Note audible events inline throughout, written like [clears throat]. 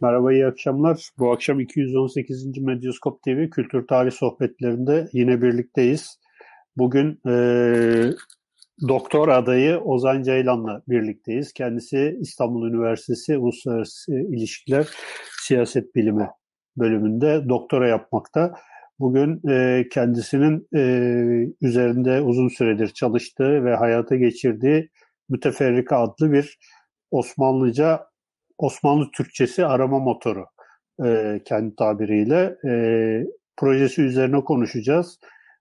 Merhaba, iyi akşamlar. Bu akşam 218. Medyaskop TV Kültür Tarih Sohbetlerinde yine birlikteyiz. Bugün e, doktor adayı Ozan Ceylan'la birlikteyiz. Kendisi İstanbul Üniversitesi Uluslararası İlişkiler Siyaset Bilimi bölümünde doktora yapmakta. Bugün e, kendisinin e, üzerinde uzun süredir çalıştığı ve hayata geçirdiği Müteferrika adlı bir Osmanlıca Osmanlı Türkçesi arama motoru e, kendi tabiriyle e, projesi üzerine konuşacağız.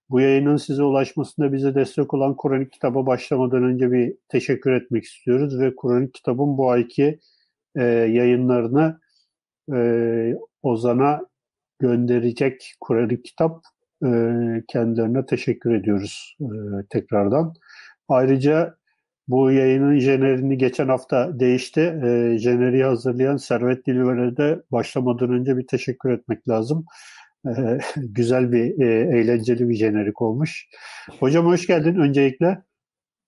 Bu yayının size ulaşmasında bize destek olan Kur'an kitaba başlamadan önce bir teşekkür etmek istiyoruz ve Kur'an kitabın bu ayki e, yayınlarını e, Ozan'a gönderecek Kur'an kitap e, kendilerine teşekkür ediyoruz e, tekrardan. Ayrıca bu yayının jenerini geçen hafta değişti. E, jeneriği hazırlayan Servet Dilver'e de başlamadan önce bir teşekkür etmek lazım. E, [laughs] güzel bir, e, eğlenceli bir jenerik olmuş. Hocam hoş geldin öncelikle.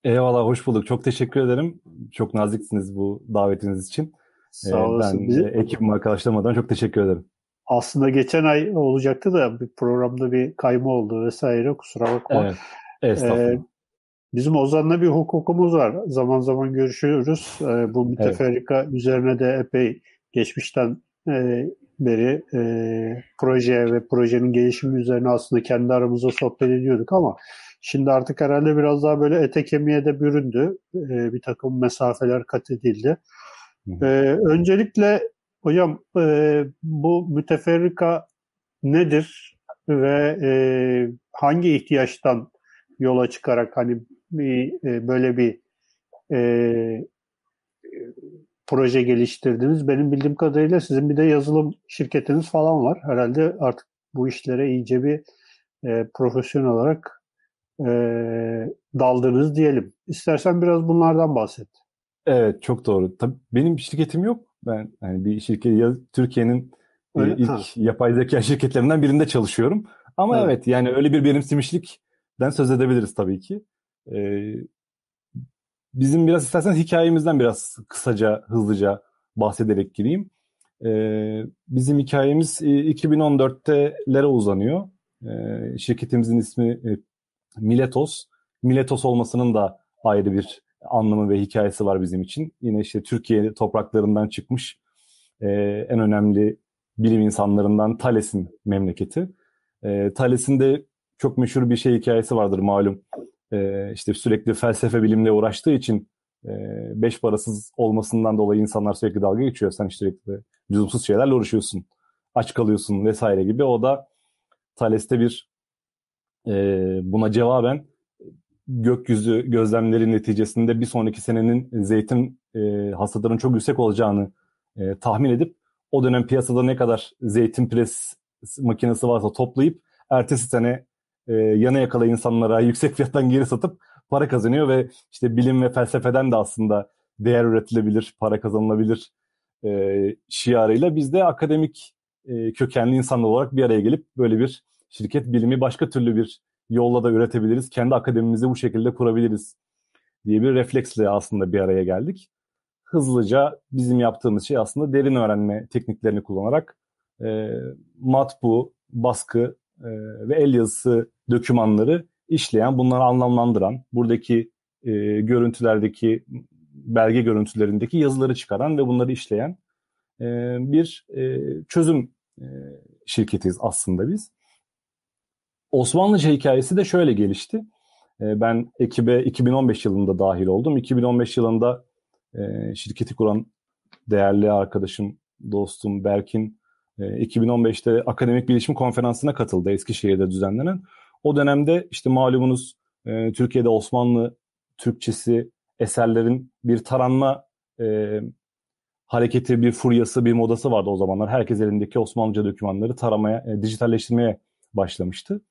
Eyvallah, hoş bulduk. Çok teşekkür ederim. Çok naziksiniz bu davetiniz için. Sağ e, olasın. Ben Bizi... ekibim arkadaşlarımadan çok teşekkür ederim. Aslında geçen ay olacaktı da bir programda bir kayma oldu vesaire. Kusura bakma. Evet. Estağfurullah. Ee, Bizim Ozan'la bir hukukumuz var. Zaman zaman görüşüyoruz. E, bu müteferrika evet. üzerine de epey geçmişten e, beri e, proje ve projenin gelişimi üzerine aslında kendi aramızda sohbet ediyorduk ama şimdi artık herhalde biraz daha böyle ete kemiğe de büründü. E, bir takım mesafeler kat edildi. E, öncelikle hocam e, bu müteferrika nedir ve e, hangi ihtiyaçtan yola çıkarak hani bir e, böyle bir e, proje geliştirdiniz. Benim bildiğim kadarıyla sizin bir de yazılım şirketiniz falan var. Herhalde artık bu işlere iyice bir e, profesyonel olarak e, daldınız diyelim. İstersen biraz bunlardan bahset. Evet çok doğru. Tabii benim şirketim yok. Ben yani bir şirket Türkiye'nin e, ilk ha. yapay zeka şirketlerinden birinde çalışıyorum. Ama evet. evet yani öyle bir benimsemişlikten söz edebiliriz tabii ki. Ee, bizim biraz isterseniz hikayemizden biraz kısaca, hızlıca bahsederek gireyim. Ee, bizim hikayemiz 2014'telere uzanıyor. Ee, şirketimizin ismi e, Miletos. Miletos olmasının da ayrı bir anlamı ve hikayesi var bizim için. Yine işte Türkiye topraklarından çıkmış e, en önemli bilim insanlarından Thales'in memleketi. E, Thales'in de çok meşhur bir şey hikayesi vardır malum e, işte sürekli felsefe bilimle uğraştığı için e, beş parasız olmasından dolayı insanlar sürekli dalga geçiyor. Sen sürekli lüzumsuz şeylerle uğraşıyorsun. Aç kalıyorsun vesaire gibi. O da Thales'te bir e, buna cevaben gökyüzü gözlemleri neticesinde bir sonraki senenin zeytin e, hasadının çok yüksek olacağını e, tahmin edip o dönem piyasada ne kadar zeytin pres makinesi varsa toplayıp ertesi sene e, yana yakala insanlara yüksek fiyattan geri satıp para kazanıyor ve işte bilim ve felsefeden de aslında değer üretilebilir, para kazanılabilir e, şiarıyla biz de akademik e, kökenli insanlar olarak bir araya gelip böyle bir şirket bilimi başka türlü bir yolla da üretebiliriz. Kendi akademimizi bu şekilde kurabiliriz diye bir refleksle aslında bir araya geldik. Hızlıca bizim yaptığımız şey aslında derin öğrenme tekniklerini kullanarak e, matbu, baskı e, ve el yazısı dokümanları işleyen, bunları anlamlandıran, buradaki e, görüntülerdeki belge görüntülerindeki yazıları çıkaran ve bunları işleyen e, bir e, çözüm e, şirketiyiz aslında biz. Osmanlıca hikayesi de şöyle gelişti. E, ben ekibe 2015 yılında dahil oldum. 2015 yılında e, şirketi kuran değerli arkadaşım, dostum Berkin 2015'te e, Akademik Bilişim Konferansı'na katıldı Eskişehir'de düzenlenen. O dönemde işte malumunuz e, Türkiye'de Osmanlı Türkçesi eserlerin bir taranma e, hareketi, bir furyası, bir modası vardı o zamanlar. Herkes elindeki Osmanlıca dokümanları taramaya, e, dijitalleştirmeye başlamıştı.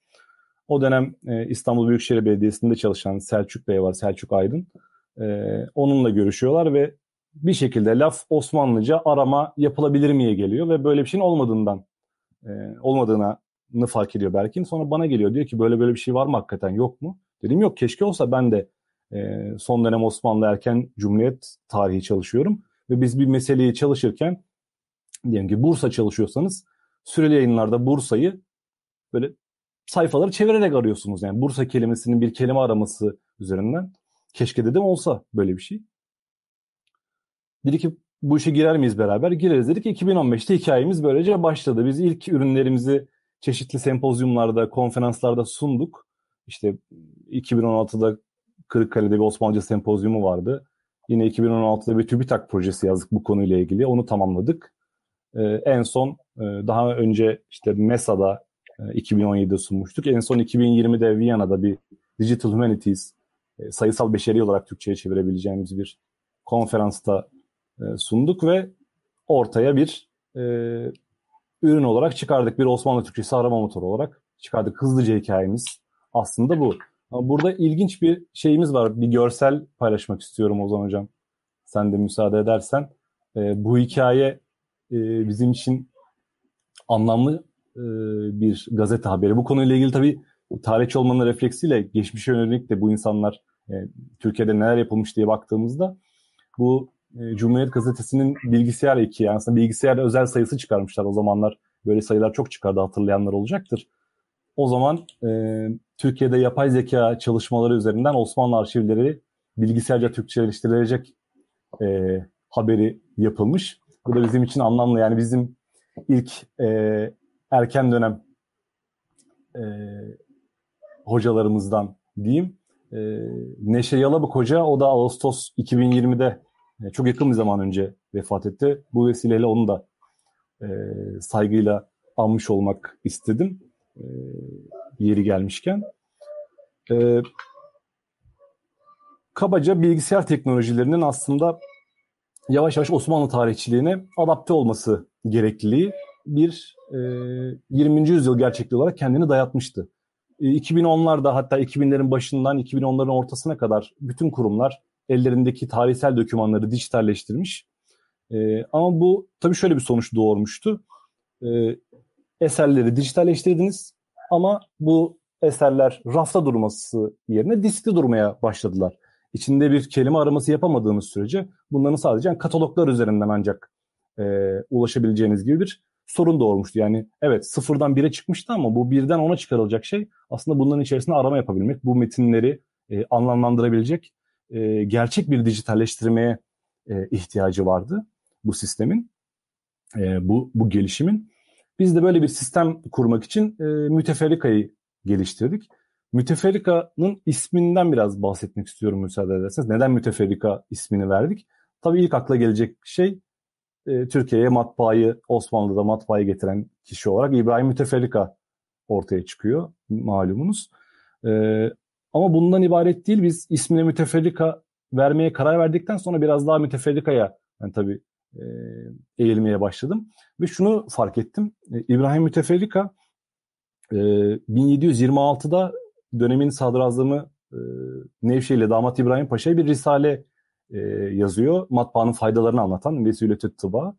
O dönem e, İstanbul Büyükşehir Belediyesi'nde çalışan Selçuk Bey var, Selçuk Aydın. E, onunla görüşüyorlar ve bir şekilde laf Osmanlıca arama yapılabilir miye geliyor ve böyle bir şeyin olmadığından e, olmadığına fark ediyor Berkin. Sonra bana geliyor diyor ki böyle böyle bir şey var mı hakikaten yok mu? Dedim yok keşke olsa ben de e, son dönem Osmanlı erken Cumhuriyet tarihi çalışıyorum ve biz bir meseleyi çalışırken diyelim ki Bursa çalışıyorsanız süreli yayınlarda Bursa'yı böyle sayfaları çevirerek arıyorsunuz. Yani Bursa kelimesinin bir kelime araması üzerinden. Keşke dedim olsa böyle bir şey. Dedik ki bu işe girer miyiz beraber? Gireriz dedik. 2015'te hikayemiz böylece başladı. Biz ilk ürünlerimizi çeşitli sempozyumlarda, konferanslarda sunduk. İşte 2016'da Kırıkkale'de bir Osmanlıca sempozyumu vardı. Yine 2016'da bir TÜBİTAK projesi yazdık bu konuyla ilgili. Onu tamamladık. Ee, en son e, daha önce işte MESA'da e, 2017'de sunmuştuk. En son 2020'de Viyana'da bir Digital Humanities e, sayısal beşeri olarak Türkçe'ye çevirebileceğimiz bir konferansta e, sunduk ve ortaya bir e, ürün olarak çıkardık. Bir Osmanlı Türkçesi arama motoru olarak çıkardık. Hızlıca hikayemiz aslında bu. Ama burada ilginç bir şeyimiz var. Bir görsel paylaşmak istiyorum Ozan Hocam. Sen de müsaade edersen. E, bu hikaye e, bizim için anlamlı e, bir gazete haberi. Bu konuyla ilgili tabii tarihçi olmanın refleksiyle geçmişe yönelik de bu insanlar e, Türkiye'de neler yapılmış diye baktığımızda bu e, Cumhuriyet Gazetesi'nin bilgisayar eki yani aslında bilgisayar özel sayısı çıkarmışlar o zamanlar. Böyle sayılar çok çıkardı hatırlayanlar olacaktır. O zaman e, Türkiye'de yapay zeka çalışmaları üzerinden Osmanlı arşivleri bilgisayarca Türkçeleştirilecek e, haberi yapılmış. Bu da bizim için anlamlı. Yani bizim ilk e, erken dönem e, hocalarımızdan diyeyim. E, Neşe Yalabık Hoca o da Ağustos 2020'de e, çok yakın bir zaman önce vefat etti. Bu vesileyle onu da e, saygıyla anmış olmak istedim. E, yeri gelmişken. E, kabaca bilgisayar teknolojilerinin aslında yavaş yavaş Osmanlı tarihçiliğine adapte olması gerekliliği bir e, 20. yüzyıl gerçekliği olarak kendini dayatmıştı. E, 2010'larda hatta 2000'lerin başından 2010'ların ortasına kadar bütün kurumlar ellerindeki tarihsel dokümanları dijitalleştirmiş. E, ama bu tabii şöyle bir sonuç doğurmuştu. E, eserleri dijitalleştirdiniz ama bu eserler rafta durması yerine diskte durmaya başladılar. İçinde bir kelime araması yapamadığınız sürece bunların sadece kataloglar üzerinden ancak e, ulaşabileceğiniz gibi bir sorun doğurmuştu. Yani evet sıfırdan bire çıkmıştı ama bu birden ona çıkarılacak şey aslında bunların içerisinde arama yapabilmek, bu metinleri e, anlamlandırabilecek e, gerçek bir dijitalleştirmeye e, ihtiyacı vardı bu sistemin, e, bu, bu gelişimin. Biz de böyle bir sistem kurmak için e, müteferrikayı geliştirdik. Müteferrika'nın isminden biraz bahsetmek istiyorum müsaade ederseniz. Neden müteferrika ismini verdik? Tabii ilk akla gelecek şey e, Türkiye'ye matbaayı, Osmanlı'da matbaayı getiren kişi olarak İbrahim Müteferrika ortaya çıkıyor malumunuz. E, ama bundan ibaret değil. Biz ismine müteferrika vermeye karar verdikten sonra biraz daha müteferrikaya yani tabii e, eğilmeye başladım. Ve şunu fark ettim. E, İbrahim Müteferrika e, 1726'da dönemin sadrazamı e, Nevşehir ile Damat İbrahim Paşa'ya bir risale e, yazıyor. Matbaanın faydalarını anlatan Vesile-i Tıba.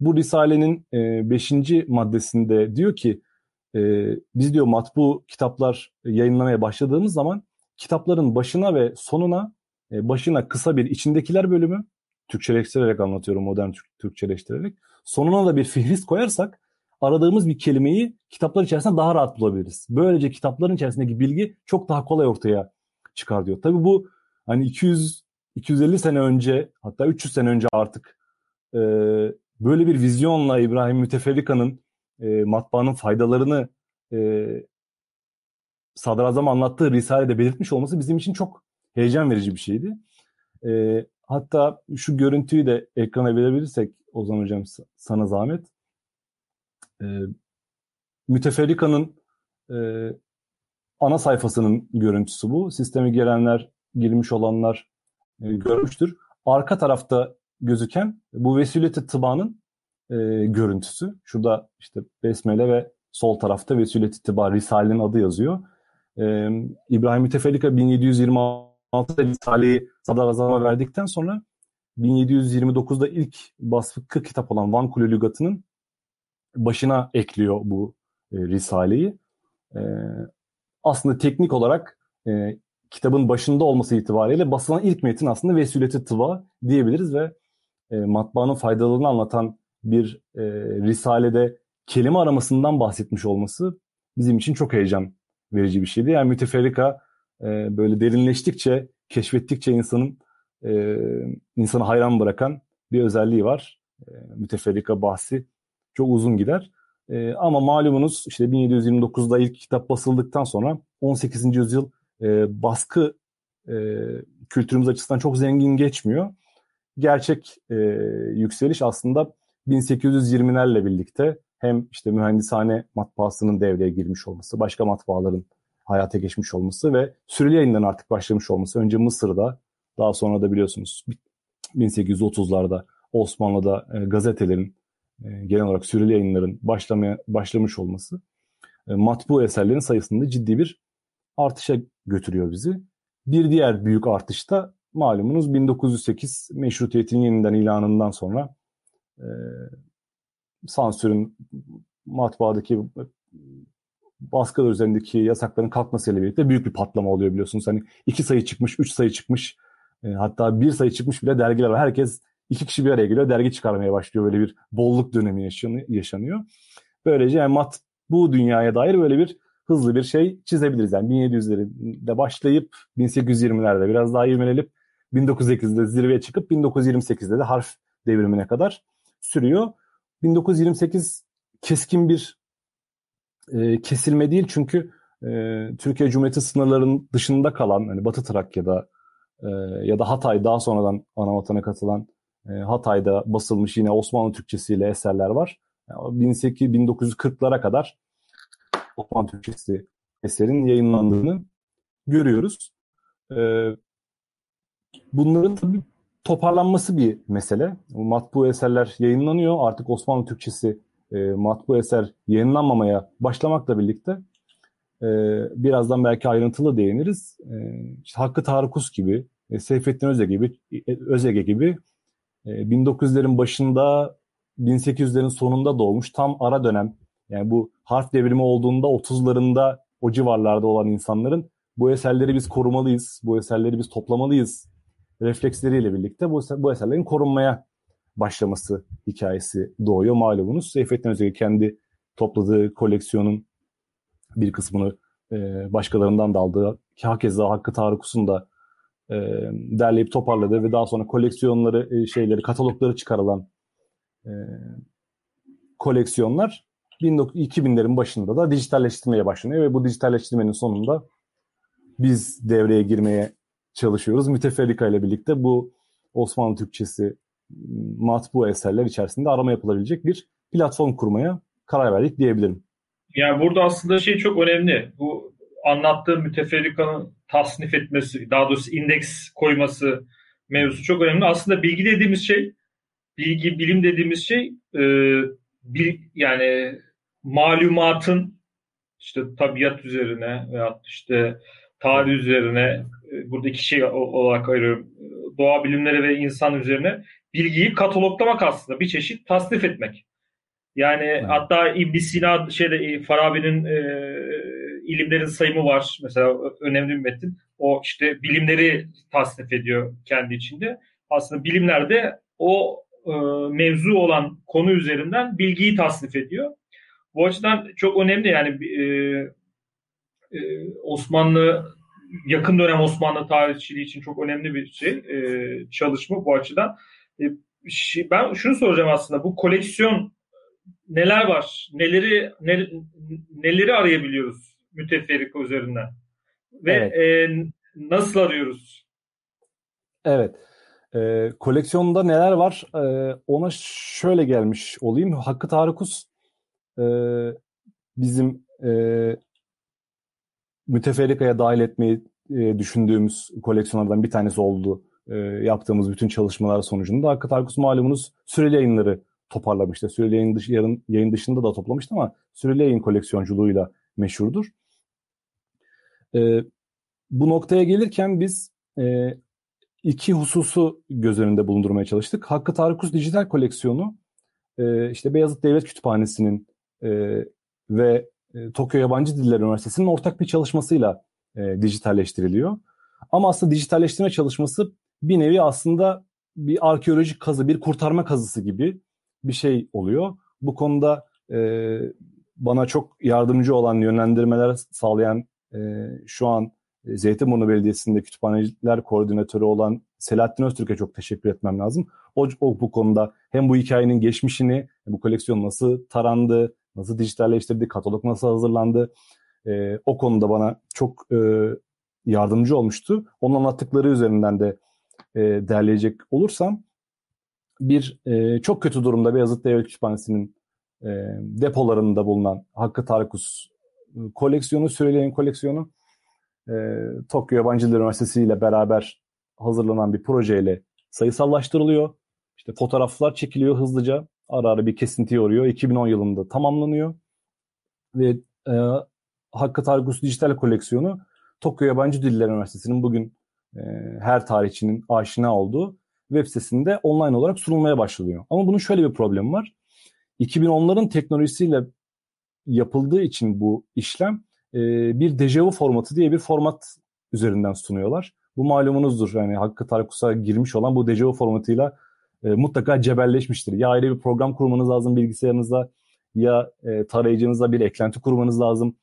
Bu risalenin 5. E, maddesinde diyor ki e, biz diyor matbu kitaplar yayınlamaya başladığımız zaman kitapların başına ve sonuna e, başına kısa bir içindekiler bölümü Türkçeleştirerek anlatıyorum modern Türk, Türkçeleştirerek. Sonuna da bir fihrist koyarsak aradığımız bir kelimeyi kitaplar içerisinde daha rahat bulabiliriz. Böylece kitapların içerisindeki bilgi çok daha kolay ortaya çıkar diyor. Tabii bu hani 200 250 sene önce hatta 300 sene önce artık e, böyle bir vizyonla İbrahim Müteferrika'nın e, matbaanın faydalarını e, sadrazam anlattığı Risale'de belirtmiş olması bizim için çok heyecan verici bir şeydi. E, hatta şu görüntüyü de ekrana verebilirsek Ozan Hocam sana zahmet. E, Müteferrika'nın e, ana sayfasının görüntüsü bu. Sisteme girenler, girmiş olanlar e, görmüştür. Arka tarafta gözüken bu Vesileti Tıba'nın e, görüntüsü. Şurada işte Besmele ve sol tarafta Vesileti Tıba Risale'nin adı yazıyor. E, İbrahim Müteferrika 1726'da Risale'yi sadrazama verdikten sonra 1729'da ilk basfı kitap olan Van Kule Lügatı'nın başına ekliyor bu e, Risale'yi. E, aslında teknik olarak e, kitabın başında olması itibariyle basılan ilk metin aslında Vesuleti Tıva diyebiliriz ve e, matbaanın faydalarını anlatan bir e, risalede kelime aramasından bahsetmiş olması bizim için çok heyecan verici bir şeydi. Yani müteferrika e, böyle derinleştikçe, keşfettikçe insanın e, insanı hayran bırakan bir özelliği var. E, müteferrika bahsi çok uzun gider. E, ama malumunuz işte 1729'da ilk kitap basıldıktan sonra 18. yüzyıl e, baskı e, kültürümüz açısından çok zengin geçmiyor. Gerçek e, yükseliş aslında 1820'lerle birlikte hem işte mühendishane matbaasının devreye girmiş olması, başka matbaaların hayata geçmiş olması ve süreli yayından artık başlamış olması. Önce Mısır'da, daha sonra da biliyorsunuz 1830'larda Osmanlı'da e, gazetelerin, e, genel olarak süreli yayınların başlamaya başlamış olması e, matbu eserlerin sayısında ciddi bir artışa götürüyor bizi. Bir diğer büyük artış da malumunuz 1908 meşrutiyetin yeniden ilanından sonra e, sansürün matbaadaki baskılar üzerindeki yasakların kalkmasıyla birlikte büyük bir patlama oluyor biliyorsunuz. Hani iki sayı çıkmış, üç sayı çıkmış, e, hatta bir sayı çıkmış bile dergiler var. Herkes iki kişi bir araya geliyor, dergi çıkarmaya başlıyor. Böyle bir bolluk dönemi yaşanıyor. Böylece yani mat bu dünyaya dair böyle bir hızlı bir şey çizebiliriz. Yani 1700'lerde başlayıp 1820'lerde biraz daha ivmelenip 1908'de zirveye çıkıp 1928'de de harf devrimine kadar sürüyor. 1928 keskin bir e, kesilme değil çünkü e, Türkiye Cumhuriyeti sınırlarının dışında kalan hani Batı Trakya'da e, ya da Hatay daha sonradan ana katılan e, Hatay'da basılmış yine Osmanlı Türkçesiyle eserler var. Yani 1800 1940'lara kadar Osmanlı Türkçesi eserin yayınlandığını görüyoruz. E, bunların tabii toparlanması bir mesele. Matbu eserler yayınlanıyor. Artık Osmanlı Türkçesi e, matbu eser yayınlanmamaya başlamakla birlikte e, birazdan belki ayrıntılı değiniriz. E, işte Hakkı Tarıkus gibi, e, Seyfettin Özege gibi, e, Özege gibi e, 1900'lerin başında 1800'lerin sonunda doğmuş tam ara dönem yani bu harf devrimi olduğunda 30'larında o civarlarda olan insanların bu eserleri biz korumalıyız, bu eserleri biz toplamalıyız refleksleriyle birlikte bu, bu eserlerin korunmaya başlaması hikayesi doğuyor malumunuz. Seyfettin Özege kendi topladığı koleksiyonun bir kısmını e, başkalarından da aldığı, hakeza Hakkı Tarıkus'un da e, derleyip toparladığı ve daha sonra koleksiyonları, e, şeyleri, katalogları çıkarılan e, koleksiyonlar 2000'lerin başında da dijitalleştirmeye başlanıyor ve bu dijitalleştirmenin sonunda biz devreye girmeye çalışıyoruz. Müteferrika ile birlikte bu Osmanlı Türkçesi matbu eserler içerisinde arama yapılabilecek bir platform kurmaya karar verdik diyebilirim. Yani burada aslında şey çok önemli. Bu anlattığım müteferrikanın tasnif etmesi, daha doğrusu indeks koyması mevzusu çok önemli. Aslında bilgi dediğimiz şey, bilgi, bilim dediğimiz şey e, bir, yani malumatın işte tabiat üzerine veya işte tarih üzerine e, burada iki şey olarak ayırıyorum. Doğa bilimleri ve insan üzerine bilgiyi kataloglamak aslında bir çeşit tasnif etmek. Yani evet. hatta ibn Sina şeyde e, Farabi'nin e, ilimlerin sayımı var. Mesela önemli bir metin. O işte bilimleri tasnif ediyor kendi içinde. Aslında bilimlerde o e, mevzu olan konu üzerinden bilgiyi tasnif ediyor. Bu açıdan çok önemli yani e, e, Osmanlı yakın dönem Osmanlı tarihçiliği için çok önemli bir şey e, çalışma bu açıdan. E, ben şunu soracağım aslında bu koleksiyon neler var? Neleri ne, neleri arayabiliyoruz müteferrika üzerinden? Ve evet. e, nasıl arıyoruz? Evet. E, koleksiyonda neler var? E, ona şöyle gelmiş olayım. Hakkı Tarıkus e, bizim e, müteferrikaya dahil etmeyi e, düşündüğümüz koleksiyonlardan bir tanesi oldu. E, yaptığımız bütün çalışmalar sonucunda. Hakkı Tarkus malumunuz süreli yayınları toparlamıştı. Süreli yayın, dışı, yayın, yayın dışında da toplamıştı ama süreli yayın koleksiyonculuğuyla meşhurdur. E, bu noktaya gelirken biz e, iki hususu göz önünde bulundurmaya çalıştık. Hakkı Tarkus dijital koleksiyonu e, işte Beyazıt Devlet Kütüphanesi'nin e, ve e, Tokyo Yabancı Diller Üniversitesi'nin ortak bir çalışmasıyla e, dijitalleştiriliyor. Ama aslında dijitalleştirme çalışması bir nevi aslında bir arkeolojik kazı, bir kurtarma kazısı gibi. bir şey oluyor. Bu konuda e, bana çok yardımcı olan, yönlendirmeler sağlayan e, şu an Zeytinburnu Belediyesi'nde kütüphaneciler koordinatörü olan Selahattin Öztürk'e çok teşekkür etmem lazım. O, o bu konuda hem bu hikayenin geçmişini, bu koleksiyon nasıl tarandı, nasıl dijitalleştirdi, katalog nasıl hazırlandı, e, o konuda bana çok e, yardımcı olmuştu. Onun anlattıkları üzerinden de e, derleyecek olursam bir e, çok kötü durumda Beyazıt Devlet Kütüphanesi'nin e, depolarında bulunan Hakkı Tarkus e, koleksiyonu, Süreyli'nin koleksiyonu e, Tokyo Yabancı Dil Üniversitesi ile beraber hazırlanan bir projeyle sayısallaştırılıyor. İşte fotoğraflar çekiliyor hızlıca. Ara ara bir kesinti yoruyor. 2010 yılında tamamlanıyor. Ve e, Hakkı Targus Dijital Koleksiyonu Tokyo Yabancı Diller Üniversitesi'nin bugün e, her tarihçinin aşina olduğu web sitesinde online olarak sunulmaya başlıyor. Ama bunun şöyle bir problemi var. 2010'ların teknolojisiyle yapıldığı için bu işlem e, bir dejavu formatı diye bir format üzerinden sunuyorlar. Bu malumunuzdur. Yani Hakkı Tarkus'a girmiş olan bu dejavu formatıyla e, mutlaka cebelleşmiştir. Ya ayrı bir program kurmanız lazım bilgisayarınızda ya e, tarayıcınızda bir eklenti kurmanız lazım.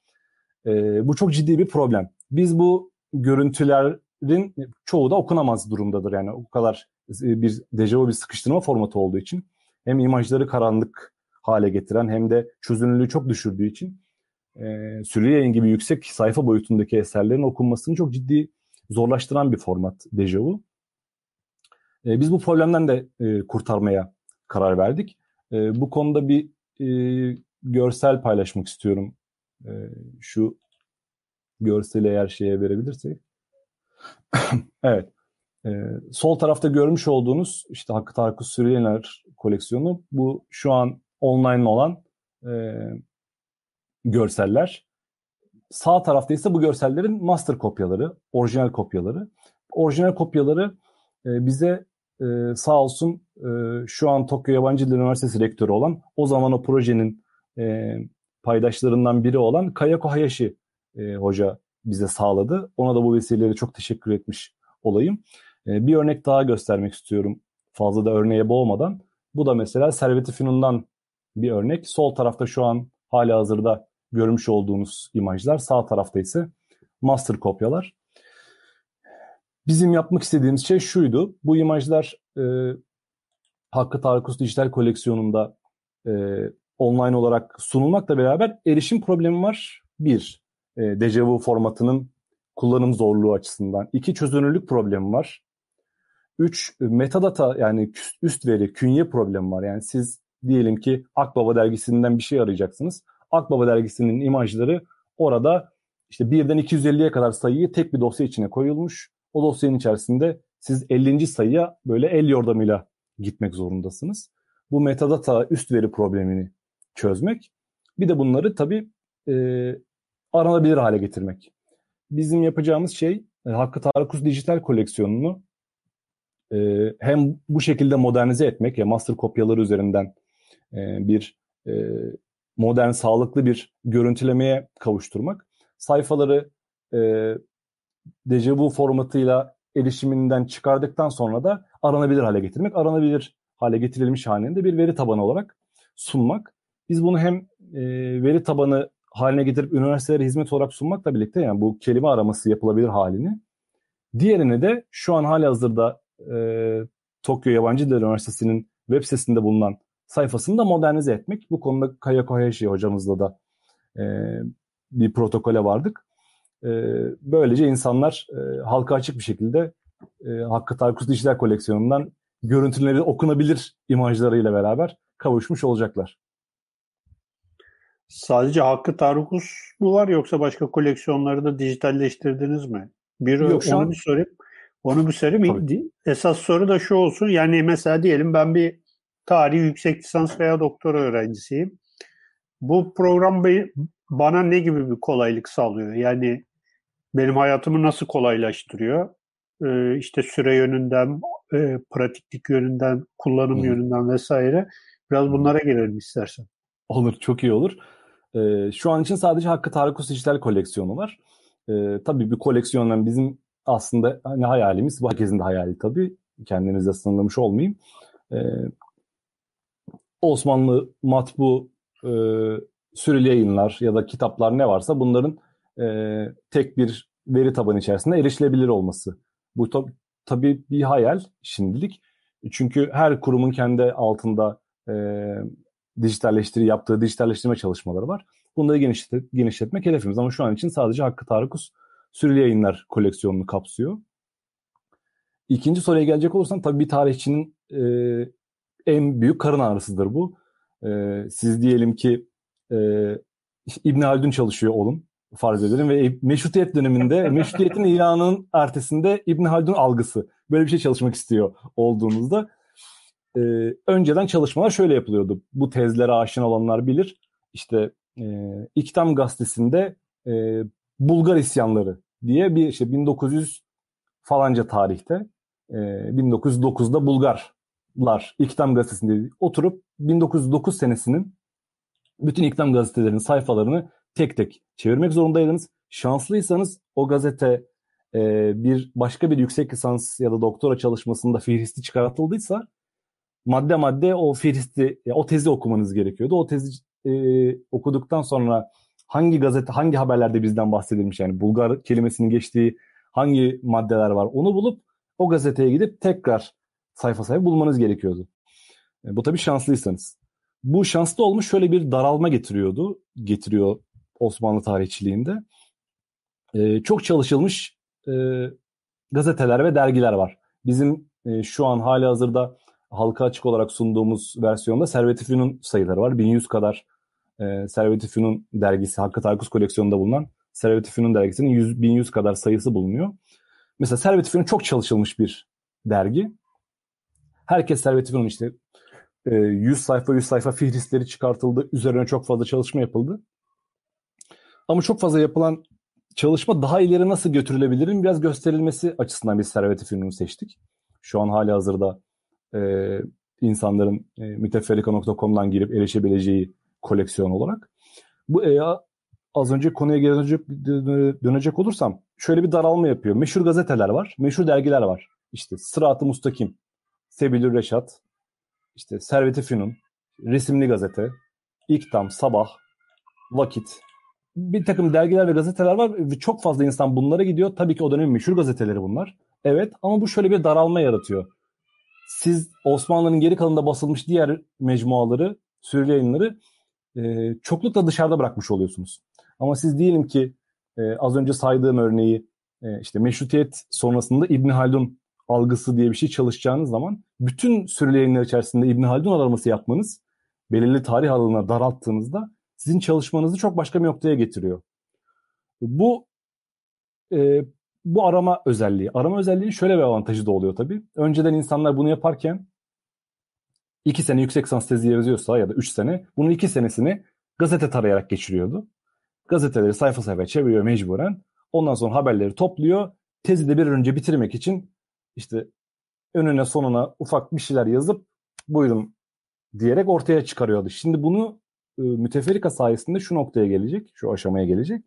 E, bu çok ciddi bir problem. Biz bu görüntülerin çoğu da okunamaz durumdadır. Yani o kadar bir dejavu bir sıkıştırma formatı olduğu için hem imajları karanlık hale getiren hem de çözünürlüğü çok düşürdüğü için e, sürü yayın gibi yüksek sayfa boyutundaki eserlerin okunmasını çok ciddi zorlaştıran bir format dejavu. E, biz bu problemden de e, kurtarmaya karar verdik. E, bu konuda bir e, görsel paylaşmak istiyorum. E, şu görseli eğer şeye verebilirsek. [coughs] evet. E, sol tarafta görmüş olduğunuz işte Hakkı Tarkus Süreyyener koleksiyonu. Bu şu an online olan e, görseller. Sağ tarafta ise bu görsellerin master kopyaları, orijinal kopyaları. Orijinal kopyaları e, bize e, sağ olsun e, şu an Tokyo Yabancı Dil Üniversitesi rektörü olan o zaman o projenin e, paydaşlarından biri olan Kayako Hayashi e, hoca bize sağladı. Ona da bu vesileyle çok teşekkür etmiş olayım. E, bir örnek daha göstermek istiyorum fazla da örneğe boğmadan. Bu da mesela Servet-i bir örnek. Sol tarafta şu an hala hazırda görmüş olduğunuz imajlar. Sağ tarafta ise master kopyalar. Bizim yapmak istediğimiz şey şuydu. Bu imajlar e, Hakkı Tarkus Dijital Koleksiyonu'nda e, online olarak sunulmakla beraber erişim problemi var. Bir, e, dejavu formatının kullanım zorluğu açısından. İki, çözünürlük problemi var. Üç, metadata yani üst veri, künye problemi var. Yani siz diyelim ki Akbaba dergisinden bir şey arayacaksınız. Akbaba dergisinin imajları orada işte birden 250'ye kadar sayıyı tek bir dosya içine koyulmuş. O dosyanın içerisinde siz 50. sayıya böyle el yordamıyla gitmek zorundasınız. Bu metadata üst veri problemini çözmek. Bir de bunları tabii e, aranabilir hale getirmek. Bizim yapacağımız şey e, Hakkı Tarıkus Dijital Koleksiyonu'nu e, hem bu şekilde modernize etmek ya master kopyaları üzerinden e, bir e, modern, sağlıklı bir görüntülemeye kavuşturmak. Sayfaları e, dejavu formatıyla erişiminden çıkardıktan sonra da aranabilir hale getirmek. Aranabilir hale getirilmiş halinde bir veri tabanı olarak sunmak. Biz bunu hem e, veri tabanı haline getirip üniversitelere hizmet olarak sunmakla birlikte yani bu kelime araması yapılabilir halini. Diğerini de şu an hali hazırda e, Tokyo Yabancı Dil Üniversitesi'nin web sitesinde bulunan sayfasını da modernize etmek. Bu konuda Kaya Kohayashi hocamızla da e, bir protokole vardık. E, böylece insanlar e, halka açık bir şekilde e, Hakkı Tarkus Dijital Koleksiyonu'ndan görüntüleri okunabilir imajlarıyla beraber kavuşmuş olacaklar. Sadece Hakkı Tarkus mu var yoksa başka koleksiyonları da dijitalleştirdiniz mi? Bir Yok, onu an... bir sorayım. Onu bir sorayım. Tabii. Esas soru da şu olsun. Yani mesela diyelim ben bir tarih yüksek lisans veya doktora öğrencisiyim. Bu program bana ne gibi bir kolaylık sağlıyor? Yani benim hayatımı nasıl kolaylaştırıyor? Ee, işte süre yönünden, e, pratiklik yönünden, kullanım hmm. yönünden vesaire. Biraz bunlara gelelim istersen. Olur, çok iyi olur. Ee, şu an için sadece Hakkı Tarıkus Dijital koleksiyonu var. Ee, tabii bir koleksiyondan bizim aslında hani hayalimiz, bu herkesin de hayali tabii. Kendinizle sınırlamış olmayayım. Ee, Osmanlı matbu e, süreli yayınlar ya da kitaplar ne varsa bunların e, tek bir veri tabanı içerisinde erişilebilir olması. Bu tab- tabii bir hayal şimdilik. Çünkü her kurumun kendi altında e, dijitalleştiri yaptığı dijitalleştirme çalışmaları var. Bunları genişlet, genişletmek hedefimiz ama şu an için sadece Hakkı Tarıkus süreli yayınlar koleksiyonunu kapsıyor. İkinci soruya gelecek olursam tabii bir tarihçinin e, en büyük karın ağrısıdır bu. E, siz diyelim ki e, İbn Haldun çalışıyor olun farz edelim ve meşrutiyet döneminde [laughs] meşrutiyetin ilanının ertesinde İbn Haldun algısı böyle bir şey çalışmak istiyor olduğunuzda e, önceden çalışmalar şöyle yapılıyordu. Bu tezlere aşina olanlar bilir. İşte e, İktam gazetesinde e, Bulgar isyanları diye bir işte 1900 falanca tarihte e, 1909'da Bulgarlar İktam gazetesinde oturup 1909 senesinin bütün İktam gazetelerinin sayfalarını tek tek çevirmek zorundaydınız. Şanslıysanız o gazete e, bir başka bir yüksek lisans ya da doktora çalışmasında fihristi çıkartıldıysa madde madde o fihristi, o tezi okumanız gerekiyordu. O tezi e, okuduktan sonra hangi gazete, hangi haberlerde bizden bahsedilmiş yani Bulgar kelimesinin geçtiği hangi maddeler var onu bulup o gazeteye gidip tekrar sayfa sayfa bulmanız gerekiyordu. E, bu tabii şanslıysanız. Bu şanslı olmuş şöyle bir daralma getiriyordu. Getiriyor Osmanlı tarihçiliğinde. E, çok çalışılmış e, gazeteler ve dergiler var. Bizim e, şu an hali hazırda halka açık olarak sunduğumuz versiyonda Servet-i Fünun sayıları var. 1100 kadar e, Servet-i Fünun dergisi, Hakkı Tarkus koleksiyonunda bulunan Servet-i Fünun dergisinin 100, 1100 kadar sayısı bulunuyor. Mesela Servet-i Fünun çok çalışılmış bir dergi. Herkes Servet-i Fünun işte 100 sayfa 100 sayfa fihristleri çıkartıldı. Üzerine çok fazla çalışma yapıldı. Ama çok fazla yapılan çalışma daha ileri nasıl götürülebilirin biraz gösterilmesi açısından biz Servet-i seçtik. Şu an hali hazırda e, insanların e, müteferrika.com'dan girip erişebileceği koleksiyon olarak. Bu e, az önce konuya geri dönecek, dönecek olursam şöyle bir daralma yapıyor. Meşhur gazeteler var, meşhur dergiler var. İşte Sırat-ı Mustakim, Sebilür Reşat, işte Servet-i Fünun, Resimli Gazete, İktam, Sabah, Vakit. Bir takım dergiler ve gazeteler var ve çok fazla insan bunlara gidiyor. Tabii ki o dönemin meşhur gazeteleri bunlar. Evet ama bu şöyle bir daralma yaratıyor. Siz Osmanlı'nın geri kalanında basılmış diğer mecmuaları, süreli yayınları e, çoklukla dışarıda bırakmış oluyorsunuz. Ama siz diyelim ki e, az önce saydığım örneği e, işte meşrutiyet sonrasında İbn Haldun algısı diye bir şey çalışacağınız zaman bütün süreli yayınlar içerisinde İbn Haldun araması yapmanız belirli tarih alanına daralttığınızda sizin çalışmanızı çok başka bir noktaya getiriyor. Bu e, bu arama özelliği. Arama özelliği şöyle bir avantajı da oluyor tabii. Önceden insanlar bunu yaparken iki sene yüksek lisans tezi yazıyorsa ya da üç sene bunun iki senesini gazete tarayarak geçiriyordu. Gazeteleri sayfa sayfa çeviriyor mecburen. Ondan sonra haberleri topluyor. Tezi de bir önce bitirmek için işte önüne sonuna ufak bir şeyler yazıp buyurun diyerek ortaya çıkarıyordu. Şimdi bunu e, müteferrika sayesinde şu noktaya gelecek, şu aşamaya gelecek.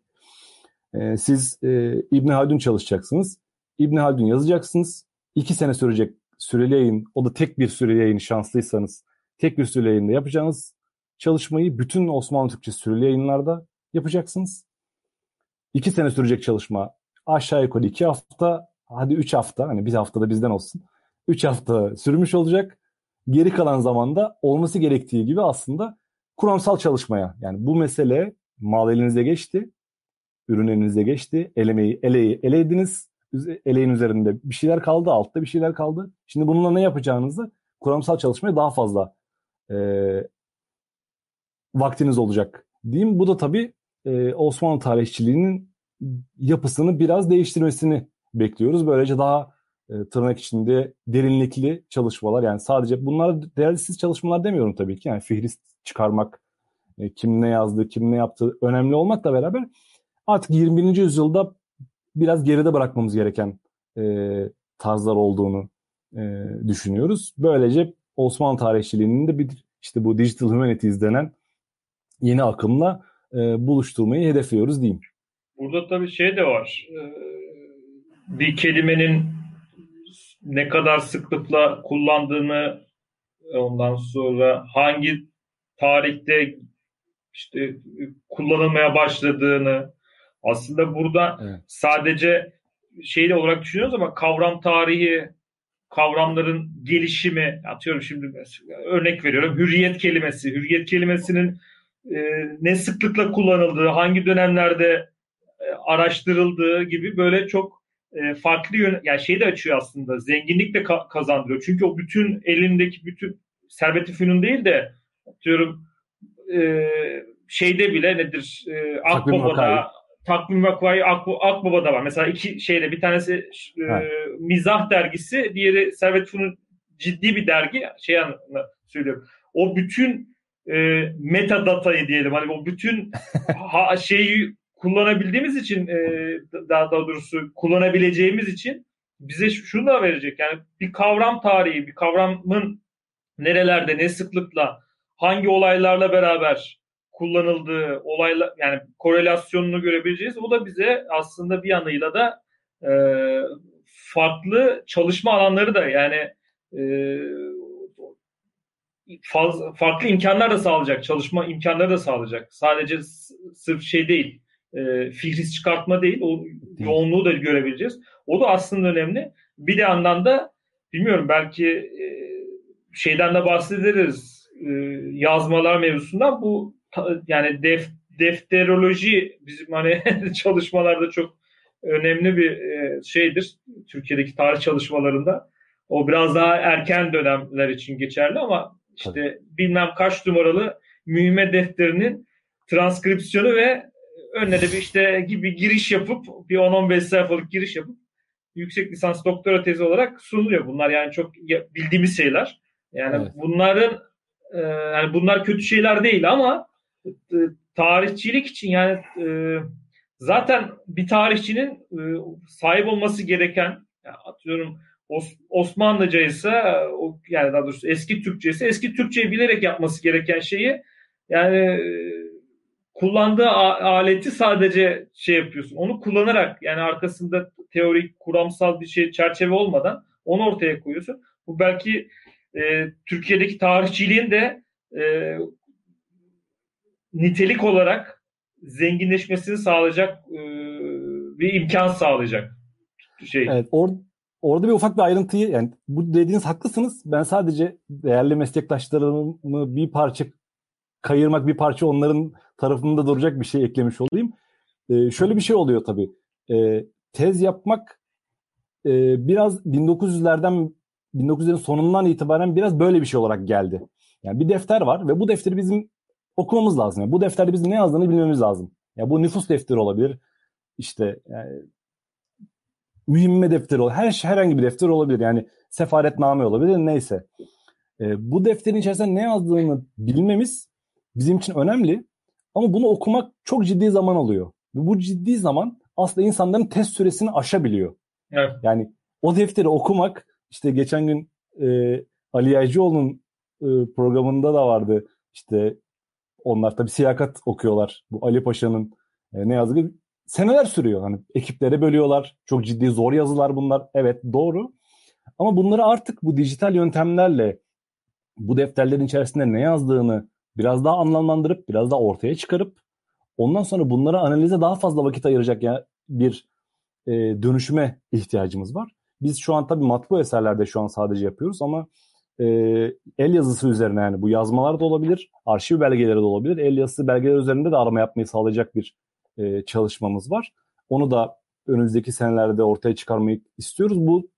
E, siz e, İbn Haldun çalışacaksınız. İbn Haldun yazacaksınız. İki sene sürecek süreli yayın, o da tek bir süreli yayın şanslıysanız tek bir süreli yayında yapacağınız çalışmayı bütün Osmanlı Türkçe süreli yayınlarda yapacaksınız. İki sene sürecek çalışma aşağı yukarı iki hafta hadi 3 hafta hani bir haftada bizden olsun. 3 hafta sürmüş olacak. Geri kalan zamanda olması gerektiği gibi aslında kuramsal çalışmaya yani bu mesele mal elinize geçti. Ürün elinize geçti. Elemeyi, eleyi eleydiniz. Eleğin üzerinde bir şeyler kaldı. Altta bir şeyler kaldı. Şimdi bununla ne yapacağınızı kuramsal çalışmaya daha fazla e, vaktiniz olacak diyeyim. Bu da tabii e, Osmanlı tarihçiliğinin yapısını biraz değiştirmesini bekliyoruz. Böylece daha e, tırnak içinde derinlikli çalışmalar yani sadece bunlar değersiz çalışmalar demiyorum tabii ki. Yani fihrist çıkarmak, e, kim ne yazdı, kim ne yaptı önemli olmakla beraber artık 21. yüzyılda biraz geride bırakmamız gereken e, tarzlar olduğunu e, düşünüyoruz. Böylece Osmanlı tarihçiliğinin de bir işte bu Digital Humanities denen yeni akımla e, buluşturmayı hedefliyoruz diyeyim. Burada tabii şey de var. Ee, bir kelimenin ne kadar sıklıkla kullandığını ondan sonra hangi tarihte işte kullanılmaya başladığını aslında burada evet. sadece şeyle olarak düşünüyoruz ama kavram tarihi kavramların gelişimi atıyorum şimdi örnek veriyorum hürriyet kelimesi hürriyet kelimesinin e, ne sıklıkla kullanıldığı hangi dönemlerde e, araştırıldığı gibi böyle çok e, farklı yön yani şey de açıyor aslında zenginlik de ka- kazandırıyor çünkü o bütün elindeki bütün serveti fünun değil de atıyorum e, şeyde bile nedir e, Akbaba'da takvim vakayı Ak, Akbaba'da var. Mesela iki şeyde bir tanesi e, mizah dergisi, diğeri Servet Fünun ciddi bir dergi. Şey söylüyorum. O bütün e, metadatayı diyelim hani o bütün [laughs] ha, şeyi kullanabildiğimiz için e, daha, daha doğrusu kullanabileceğimiz için bize şunu da verecek. Yani bir kavram tarihi, bir kavramın nerelerde, ne sıklıkla, hangi olaylarla beraber kullanıldığı olayla yani korelasyonunu görebileceğiz. O da bize aslında bir yanıyla da e, farklı çalışma alanları da yani e, faz, farklı imkanlar da sağlayacak, çalışma imkanları da sağlayacak. Sadece sırf şey değil, e, fihris çıkartma değil, o yoğunluğu da görebileceğiz. O da aslında önemli. Bir de yandan da bilmiyorum belki e, şeyden de bahsederiz e, yazmalar mevzusundan bu yani def, defteroloji bizim hani [laughs] çalışmalarda çok önemli bir e, şeydir. Türkiye'deki tarih çalışmalarında. O biraz daha erken dönemler için geçerli ama işte Tabii. bilmem kaç numaralı mühime defterinin transkripsiyonu ve önüne de bir işte gibi giriş yapıp bir 10-15 sayfalık giriş yapıp yüksek lisans doktora tezi olarak sunuluyor. Bunlar yani çok bildiğimiz şeyler. Yani evet. bunların e, yani bunlar kötü şeyler değil ama e, tarihçilik için yani e, zaten bir tarihçinin e, sahip olması gereken yani atıyorum Os, Osmanlıca ise yani daha doğrusu eski Türkçe ise eski Türkçeyi bilerek yapması gereken şeyi yani kullandığı aleti sadece şey yapıyorsun. Onu kullanarak yani arkasında teorik, kuramsal bir şey çerçeve olmadan onu ortaya koyuyorsun. Bu belki e, Türkiye'deki tarihçiliğin de e, nitelik olarak zenginleşmesini sağlayacak e, bir imkan sağlayacak şey. Evet, or orada bir ufak bir ayrıntıyı yani bu dediğiniz haklısınız. Ben sadece değerli meslektaşlarımı bir parça kayırmak, bir parça onların tarafında duracak bir şey eklemiş olayım. Ee, şöyle bir şey oluyor tabii. Ee, tez yapmak e, biraz 1900'lerden 1900'lerin sonundan itibaren biraz böyle bir şey olarak geldi. Yani bir defter var ve bu defteri bizim okumamız lazım. Yani bu defterde bizim ne yazdığını bilmemiz lazım. Ya yani bu nüfus defteri olabilir. İşte yani, mühimme defteri olabilir. Her şey, herhangi bir defter olabilir. Yani sefaretname olabilir neyse. E, bu defterin içerisinde ne yazdığını bilmemiz bizim için önemli. Ama bunu okumak çok ciddi zaman alıyor. Ve bu ciddi zaman aslında insanların test süresini aşabiliyor. Evet. Yani o defteri okumak işte geçen gün e, Ali Yaycıoğlu'nun e, programında da vardı. İşte onlar tabii siyakat okuyorlar. Bu Ali Paşa'nın e, ne yazık seneler sürüyor. Hani ekiplere bölüyorlar. Çok ciddi zor yazılar bunlar. Evet doğru. Ama bunları artık bu dijital yöntemlerle bu defterlerin içerisinde ne yazdığını biraz daha anlamlandırıp biraz daha ortaya çıkarıp ondan sonra bunları analize daha fazla vakit ayıracak yani bir e, dönüşüme ihtiyacımız var. Biz şu an tabii matbu eserlerde şu an sadece yapıyoruz ama e, el yazısı üzerine yani bu yazmalar da olabilir, arşiv belgeleri de olabilir. El yazısı belgeler üzerinde de arama yapmayı sağlayacak bir e, çalışmamız var. Onu da önümüzdeki senelerde ortaya çıkarmayı istiyoruz. Bu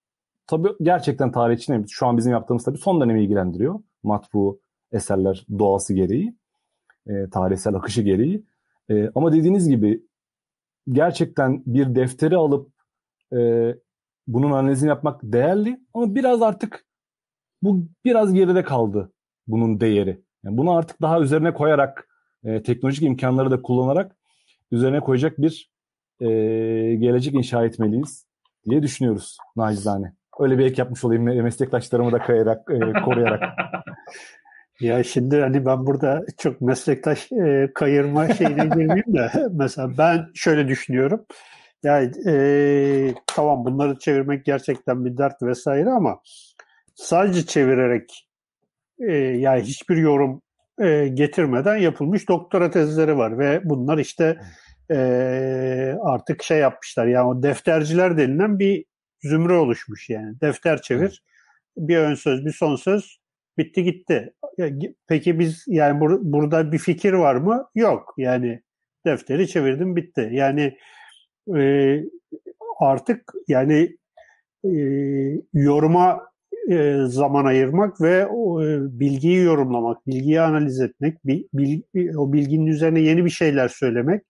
tabii gerçekten tarihçi Şu an bizim yaptığımız tabii son dönemi ilgilendiriyor. Matbu eserler doğası gereği, e, tarihsel akışı gereği. E, ama dediğiniz gibi gerçekten bir defteri alıp e, bunun analizini yapmak değerli ama biraz artık bu biraz geride kaldı bunun değeri. Yani bunu artık daha üzerine koyarak e, teknolojik imkanları da kullanarak üzerine koyacak bir e, gelecek inşa etmeliyiz diye düşünüyoruz nacizane. Öyle bir ek yapmış olayım meslektaşlarımı da kayarak, e, koruyarak. [laughs] Ya şimdi hani ben burada çok meslektaş e, kayırma şeyine girmeyeyim de [laughs] mesela ben şöyle düşünüyorum. Yani e, tamam bunları çevirmek gerçekten bir dert vesaire ama sadece çevirerek e, yani hiçbir yorum e, getirmeden yapılmış doktora tezleri var ve bunlar işte e, artık şey yapmışlar yani o defterciler denilen bir zümre oluşmuş yani defter çevir bir ön söz bir son söz bitti gitti. Peki biz yani bur- burada bir fikir var mı? Yok yani defteri çevirdim bitti. Yani e, artık yani e, yoruma e, zaman ayırmak ve e, bilgiyi yorumlamak, bilgiyi analiz etmek, bil, bil, o bilginin üzerine yeni bir şeyler söylemek,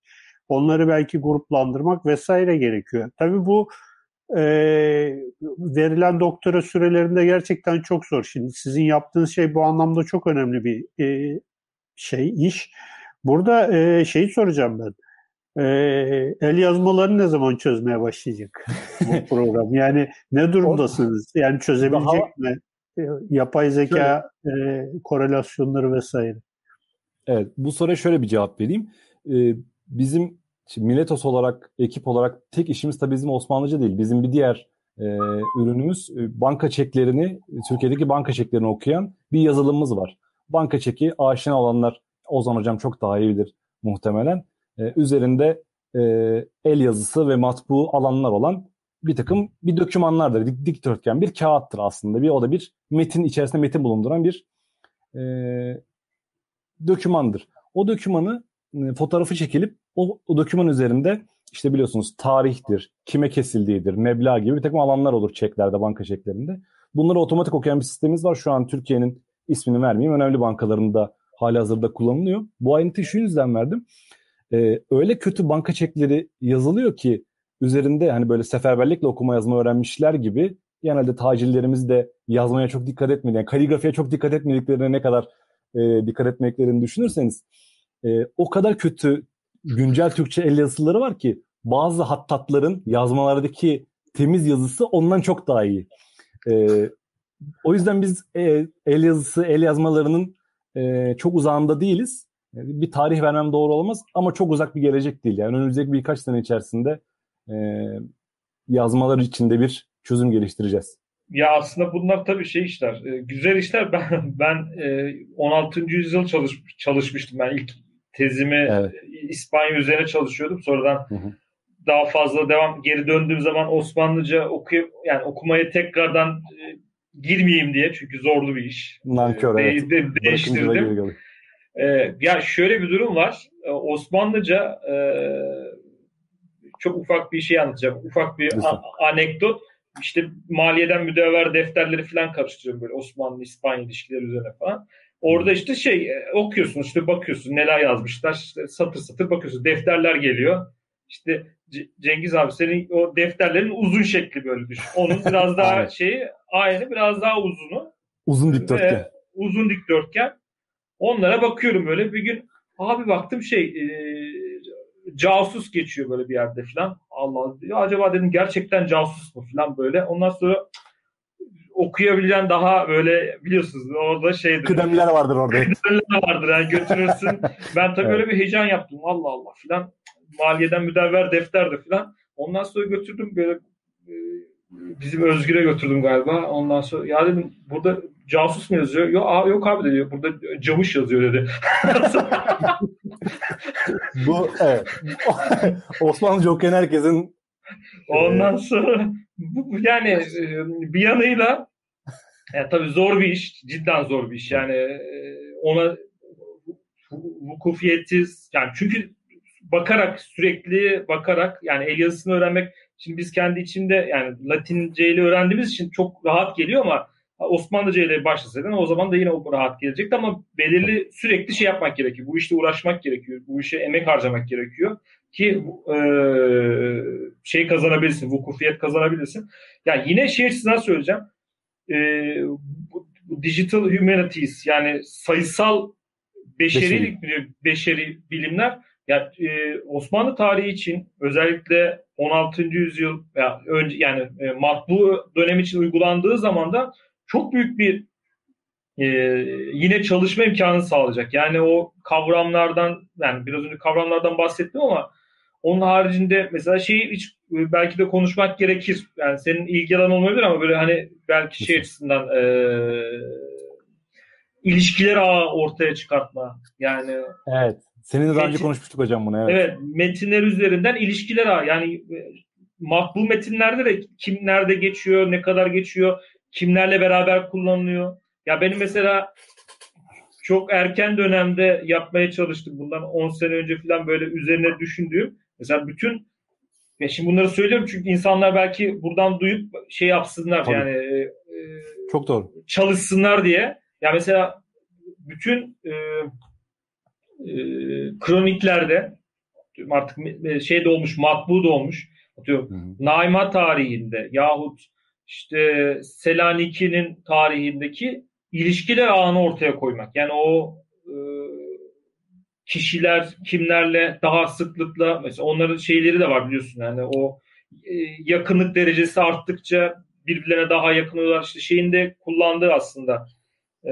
onları belki gruplandırmak vesaire gerekiyor. Tabii bu e, verilen doktora sürelerinde gerçekten çok zor. Şimdi sizin yaptığınız şey bu anlamda çok önemli bir e, şey, iş. Burada e, şeyi soracağım ben. E, el yazmalarını ne zaman çözmeye başlayacak bu [laughs] program? Yani ne durumdasınız? Yani çözebilecek Daha... mi? E, yapay zeka e, korelasyonları vesaire. Evet, bu soruya şöyle bir cevap vereyim. Ee, bizim şimdi Miletos olarak, ekip olarak tek işimiz tabii bizim Osmanlıca değil. Bizim bir diğer e, ürünümüz e, banka çeklerini, Türkiye'deki banka çeklerini okuyan bir yazılımımız var. Banka çeki aşina olanlar Ozan Hocam çok daha iyi bilir muhtemelen. E, üzerinde e, el yazısı ve matbu alanlar olan bir takım bir dokümanlardır. Dik, dikdörtgen bir kağıttır aslında. Bir o da bir metin içerisinde metin bulunduran bir e, dokümandır. O dokümanı e, fotoğrafı çekilip o, o doküman üzerinde işte biliyorsunuz tarihtir, kime kesildiğidir, meblağ gibi bir takım alanlar olur çeklerde, banka çeklerinde. Bunları otomatik okuyan bir sistemimiz var. Şu an Türkiye'nin ismini vermeyeyim. Önemli bankalarında hali hazırda kullanılıyor. Bu ayrıntıyı şu yüzden verdim. Ee, öyle kötü banka çekleri yazılıyor ki üzerinde hani böyle seferberlikle okuma yazma öğrenmişler gibi genelde tacirlerimiz de yazmaya çok dikkat etmedi. Yani kaligrafiye çok dikkat etmediklerine ne kadar e, dikkat etmeklerini düşünürseniz e, o kadar kötü güncel Türkçe el yazıları var ki bazı hattatların yazmalardaki temiz yazısı ondan çok daha iyi. E, o yüzden biz e, el yazısı, el yazmalarının e, çok uzağında değiliz. Bir tarih vermem doğru olmaz ama çok uzak bir gelecek değil. Yani önümüzdeki birkaç sene içerisinde e, yazmalar içinde bir çözüm geliştireceğiz. Ya aslında bunlar tabii şey işler, e, güzel işler. Ben ben e, 16. yüzyıl çalış, çalışmıştım. Ben ilk tezimi evet. İspanya üzerine çalışıyordum. Sonradan hı hı. daha fazla devam geri döndüğüm zaman Osmanlıca okuyup yani okumaya tekrardan e, girmeyeyim diye çünkü zorlu bir iş. Nankör de, evet. De, değiştirdim. Ee, ya şöyle bir durum var. Ee, Osmanlıca e, çok ufak bir şey anlatacağım. Ufak bir a- anekdot. İşte maliyeden müdevver defterleri falan karıştırıyorum böyle Osmanlı İspanya ilişkileri üzerine falan. Orada işte şey e, okuyorsun işte bakıyorsun neler yazmışlar işte satır satır bakıyorsun defterler geliyor. İşte Cengiz abi senin o defterlerin uzun şekli böyle düşün. Onun biraz [laughs] daha şeyi aynı biraz daha uzunu. Uzun dikdörtgen. Ve uzun dikdörtgen. Onlara bakıyorum böyle bir gün abi baktım şey e, casus geçiyor böyle bir yerde falan. Allah ya acaba dedim gerçekten casus mu falan böyle. Ondan sonra okuyabilen daha böyle biliyorsunuz orada şeydir. Kıdemler vardır orada. [laughs] Kıdemler vardır yani götürürsün. ben tabii evet. öyle bir heyecan yaptım. Allah Allah filan. Maliyeden müdevver defterdi filan. Ondan sonra götürdüm böyle e, bizim Özgür'e götürdüm galiba. Ondan sonra ya dedim burada casus mu yazıyor? Yok, aa, yok abi dedi. Burada camış yazıyor dedi. [laughs] Bu evet. [laughs] Osmanlıca okuyan herkesin Ondan sonra bu, yani e, bir yanıyla yani tabii zor bir iş. Cidden zor bir iş. Yani e, ona vukufiyetsiz yani çünkü bakarak sürekli bakarak yani el yazısını öğrenmek şimdi biz kendi içinde yani Latince ile öğrendiğimiz için çok rahat geliyor ama Osmanlıca ile başlasaydın o zaman da yine o rahat gelecekti ama belirli sürekli şey yapmak gerekiyor. Bu işte uğraşmak gerekiyor. Bu işe emek harcamak gerekiyor ki e, şey kazanabilirsin, vukufiyet kazanabilirsin. Ya yani yine şey açısından söyleyeceğim. E, bu, bu digital humanities yani sayısal beşerilik beşeri, beşeri bilimler yani e, Osmanlı tarihi için özellikle 16. yüzyıl ya önce yani e, matbu dönem için uygulandığı zaman da çok büyük bir e, yine çalışma imkanı sağlayacak. Yani o kavramlardan yani biraz önce kavramlardan bahsettim ama onun haricinde mesela şeyi hiç belki de konuşmak gerekir. Yani senin ilgi alanı olmayabilir ama böyle hani belki şey açısından e, ilişkiler ağı ortaya çıkartma. Yani Evet. Senin daha önce konuşmuştuk hocam bunu. Evet. evet. Metinler üzerinden ilişkiler ağı. Yani e, makbul metinlerde de kim nerede geçiyor, ne kadar geçiyor, kimlerle beraber kullanılıyor. Ya benim mesela çok erken dönemde yapmaya çalıştım. Bundan 10 sene önce falan böyle üzerine düşündüğüm. Mesela bütün ya şimdi bunları söylüyorum çünkü insanlar belki buradan duyup şey yapsınlar Tabii. yani e, çok doğru. Çalışsınlar diye. Ya mesela bütün e, e, kroniklerde artık şey de olmuş, matbu da olmuş. Atıyorum, Naima tarihinde yahut işte Selaniki'nin tarihindeki ilişkiler ağını ortaya koymak. Yani o e, kişiler kimlerle daha sıklıkla mesela onların şeyleri de var biliyorsun yani o e, yakınlık derecesi arttıkça birbirlerine daha yakın oluyorlar. İşte şeyinde kullandığı aslında e,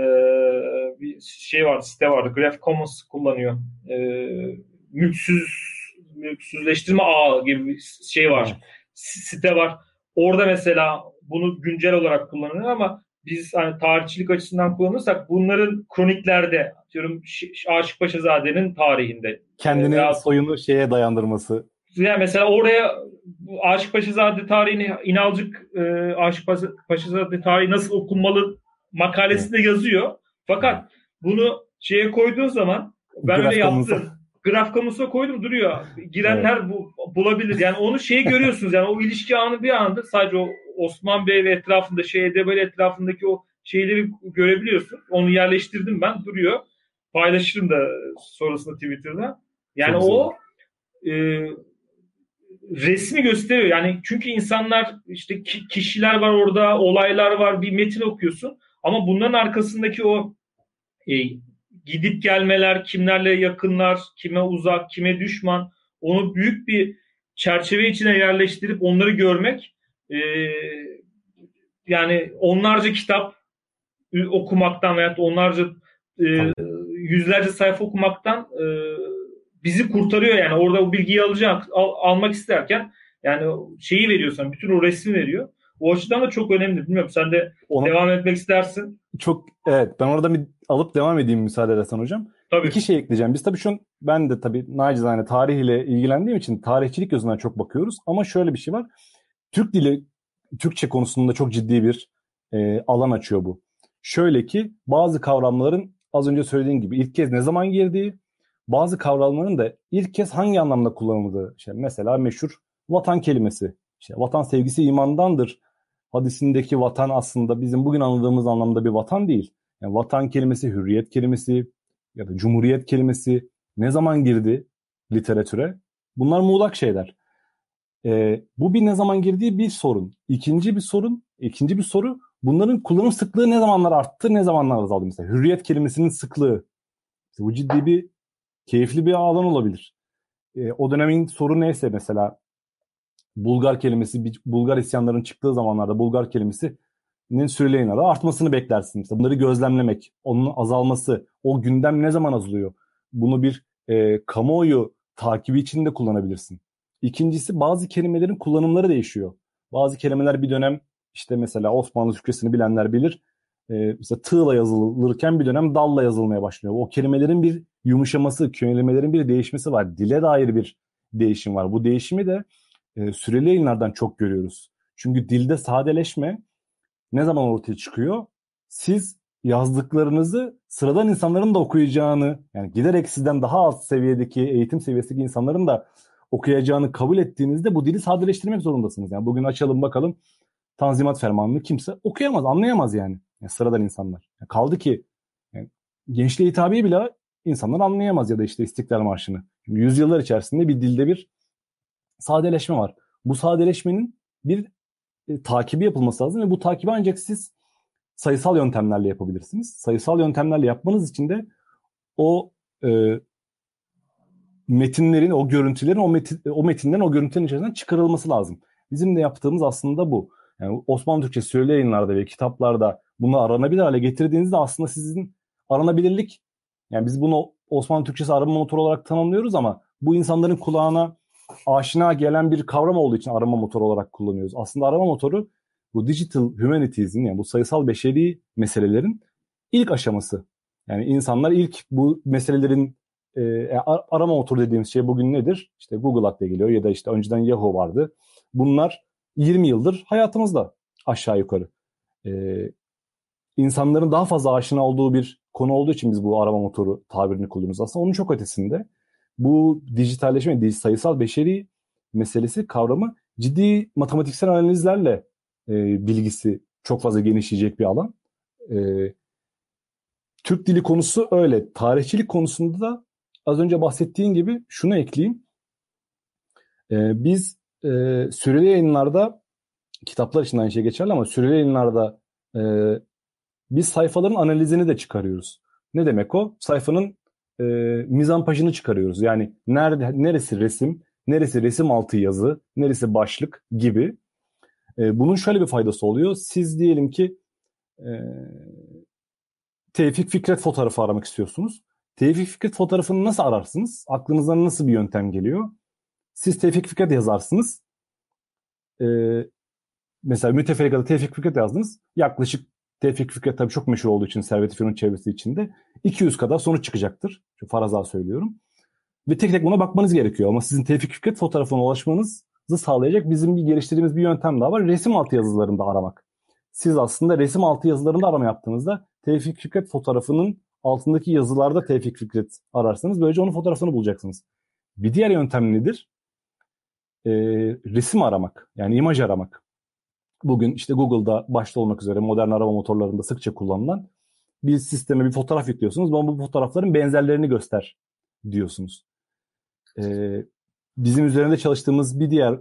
bir şey var, site vardı. Graph Commons kullanıyor. E, mülksüz mülksüzleştirme ağı gibi bir şey var. Site var. Orada mesela bunu güncel olarak kullanıyor ama biz hani tarihçilik açısından kullanırsak bunların kroniklerde diyorum Aşık Paşazade'nin tarihinde kendini veya, soyunu şeye dayandırması. Yani mesela oraya Aşık Paşazade tarihini İnalcık e, Aşık Paşazade tarihi nasıl okunmalı makalesinde evet. yazıyor. Fakat bunu şeye koyduğun zaman ben öyle yaptım. Graf kamusuna koydum duruyor. Girenler evet. bu, bulabilir. Yani onu şeyi görüyorsunuz. Yani o ilişki anı bir anda sadece o Osman Bey ve etrafında şey Edebali etrafındaki o şeyleri görebiliyorsun. Onu yerleştirdim ben duruyor. Paylaşırım da sonrasında Twitter'da. Yani Çok o e, resmi gösteriyor. Yani çünkü insanlar işte kişiler var orada, olaylar var, bir metin okuyorsun. Ama bunların arkasındaki o e, gidip gelmeler, kimlerle yakınlar, kime uzak, kime düşman, onu büyük bir çerçeve içine yerleştirip onları görmek e, yani onlarca kitap okumaktan veya onlarca e, yüzlerce sayfa okumaktan e, bizi kurtarıyor yani orada o bilgiyi alacak al, almak isterken yani şeyi veriyorsan bütün o resmi veriyor. O açıdan da çok önemli. Bilmiyorum sen de Ona, devam etmek istersin. Çok evet ben orada bir alıp devam edeyim müsaade edersen hocam. Tabii. İki şey ekleyeceğim. Biz tabii şu an ben de tabii nacizane tarih ile ilgilendiğim için tarihçilik gözünden çok bakıyoruz. Ama şöyle bir şey var. Türk dili, Türkçe konusunda çok ciddi bir e, alan açıyor bu. Şöyle ki bazı kavramların az önce söylediğim gibi ilk kez ne zaman girdiği, bazı kavramların da ilk kez hangi anlamda kullanıldığı. İşte mesela meşhur vatan kelimesi. İşte vatan sevgisi imandandır. Hadisindeki vatan aslında bizim bugün anladığımız anlamda bir vatan değil. Yani vatan kelimesi, hürriyet kelimesi ya da cumhuriyet kelimesi ne zaman girdi literatüre? Bunlar muğlak şeyler. Ee, bu bir ne zaman girdiği bir sorun. İkinci bir sorun, ikinci bir soru bunların kullanım sıklığı ne zamanlar arttı, ne zamanlar azaldı mesela. Hürriyet kelimesinin sıklığı. İşte bu ciddi bir keyifli bir alan olabilir. Ee, o dönemin soru neyse mesela Bulgar kelimesi, Bulgar isyanların çıktığı zamanlarda Bulgar kelimesinin süreleyin adı artmasını beklersin. Mesela bunları gözlemlemek, onun azalması, o gündem ne zaman azalıyor? Bunu bir e, kamuoyu takibi için de kullanabilirsin. İkincisi bazı kelimelerin kullanımları değişiyor. Bazı kelimeler bir dönem işte mesela Osmanlı Türkçesini bilenler bilir. E, mesela tığla yazılırken bir dönem dalla yazılmaya başlıyor. O kelimelerin bir yumuşaması, kelimelerin bir değişmesi var. Dile dair bir değişim var. Bu değişimi de e, süreli yayınlardan çok görüyoruz. Çünkü dilde sadeleşme ne zaman ortaya çıkıyor? Siz yazdıklarınızı sıradan insanların da okuyacağını, yani giderek sizden daha alt seviyedeki, eğitim seviyesindeki insanların da okuyacağını kabul ettiğinizde bu dili sadeleştirmek zorundasınız. Yani bugün açalım bakalım Tanzimat Fermanı'nı kimse okuyamaz, anlayamaz yani. yani sıradan insanlar. Yani kaldı ki yani gençliğe hitabeyi bile insanlar anlayamaz ya da işte İstiklal Marşı'nı. Şimdi yüzyıllar içerisinde bir dilde bir sadeleşme var. Bu sadeleşmenin bir e, takibi yapılması lazım ve bu takibi ancak siz sayısal yöntemlerle yapabilirsiniz. Sayısal yöntemlerle yapmanız için de o e, metinlerin, o görüntülerin o, metin, o metinden, o görüntülerin içerisinden çıkarılması lazım. Bizim de yaptığımız aslında bu. Yani Osmanlı Türkçe süreli yayınlarda ve kitaplarda bunu aranabilir hale getirdiğinizde aslında sizin aranabilirlik, yani biz bunu Osmanlı Türkçesi arama motoru olarak tanımlıyoruz ama bu insanların kulağına aşina gelen bir kavram olduğu için arama motoru olarak kullanıyoruz. Aslında arama motoru bu digital humanities'in yani bu sayısal beşeri meselelerin ilk aşaması. Yani insanlar ilk bu meselelerin e, e arama motoru dediğimiz şey bugün nedir? İşte Google akla geliyor ya da işte önceden Yahoo vardı. Bunlar 20 yıldır hayatımızda aşağı yukarı. E, insanların daha fazla aşina olduğu bir konu olduğu için biz bu arama motoru tabirini kullanıyoruz. Aslında onun çok ötesinde bu dijitalleşme, sayısal beşeri meselesi kavramı ciddi matematiksel analizlerle e, bilgisi çok fazla genişleyecek bir alan. E, Türk dili konusu öyle. Tarihçilik konusunda da az önce bahsettiğin gibi şunu ekleyeyim. E, biz e, süreli yayınlarda kitaplar için aynı şey geçerli ama süreli yayınlarda e, biz sayfaların analizini de çıkarıyoruz. Ne demek o? Sayfanın e, mizampajını çıkarıyoruz. Yani nerede neresi resim, neresi resim altı yazı, neresi başlık gibi. E, bunun şöyle bir faydası oluyor. Siz diyelim ki e, Tevfik Fikret fotoğrafı aramak istiyorsunuz. Tevfik Fikret fotoğrafını nasıl ararsınız? Aklınıza nasıl bir yöntem geliyor? Siz Tevfik Fikret yazarsınız. E, mesela müteferrikada Tevfik Fikret yazdınız. Yaklaşık Tevfik Fikret tabii çok meşhur olduğu için Servet Fünun çevresi içinde 200 kadar sonuç çıkacaktır. Şu faraza söylüyorum. Ve tek tek buna bakmanız gerekiyor. Ama sizin Tevfik Fikret fotoğrafına ulaşmanızı sağlayacak bizim bir geliştirdiğimiz bir yöntem daha var. Resim altı yazılarında aramak. Siz aslında resim altı yazılarında arama yaptığınızda Tevfik Fikret fotoğrafının altındaki yazılarda Tevfik Fikret ararsanız böylece onun fotoğrafını bulacaksınız. Bir diğer yöntem nedir? Ee, resim aramak. Yani imaj aramak bugün işte Google'da başta olmak üzere modern arama motorlarında sıkça kullanılan bir sisteme bir fotoğraf yüklüyorsunuz. Bana bu fotoğrafların benzerlerini göster diyorsunuz. Ee, bizim üzerinde çalıştığımız bir diğer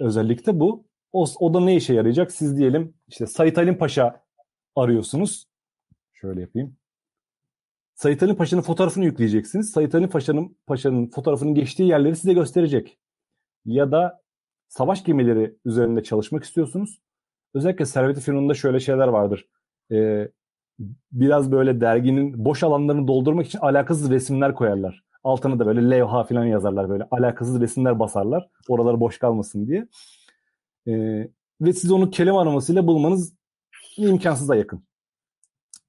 özellik de bu. O, o da ne işe yarayacak? Siz diyelim işte Sait Halim Paşa arıyorsunuz. Şöyle yapayım. Sait Halim Paşa'nın fotoğrafını yükleyeceksiniz. Sait Halim Paşa'nın Paşa'nın fotoğrafının geçtiği yerleri size gösterecek. Ya da savaş gemileri üzerinde çalışmak istiyorsunuz. Özellikle Servet-i Fünun'da şöyle şeyler vardır. Ee, biraz böyle derginin boş alanlarını doldurmak için alakasız resimler koyarlar. Altına da böyle levha falan yazarlar böyle. Alakasız resimler basarlar. Oralar boş kalmasın diye. Ee, ve siz onu kelime aramasıyla bulmanız imkansıza yakın.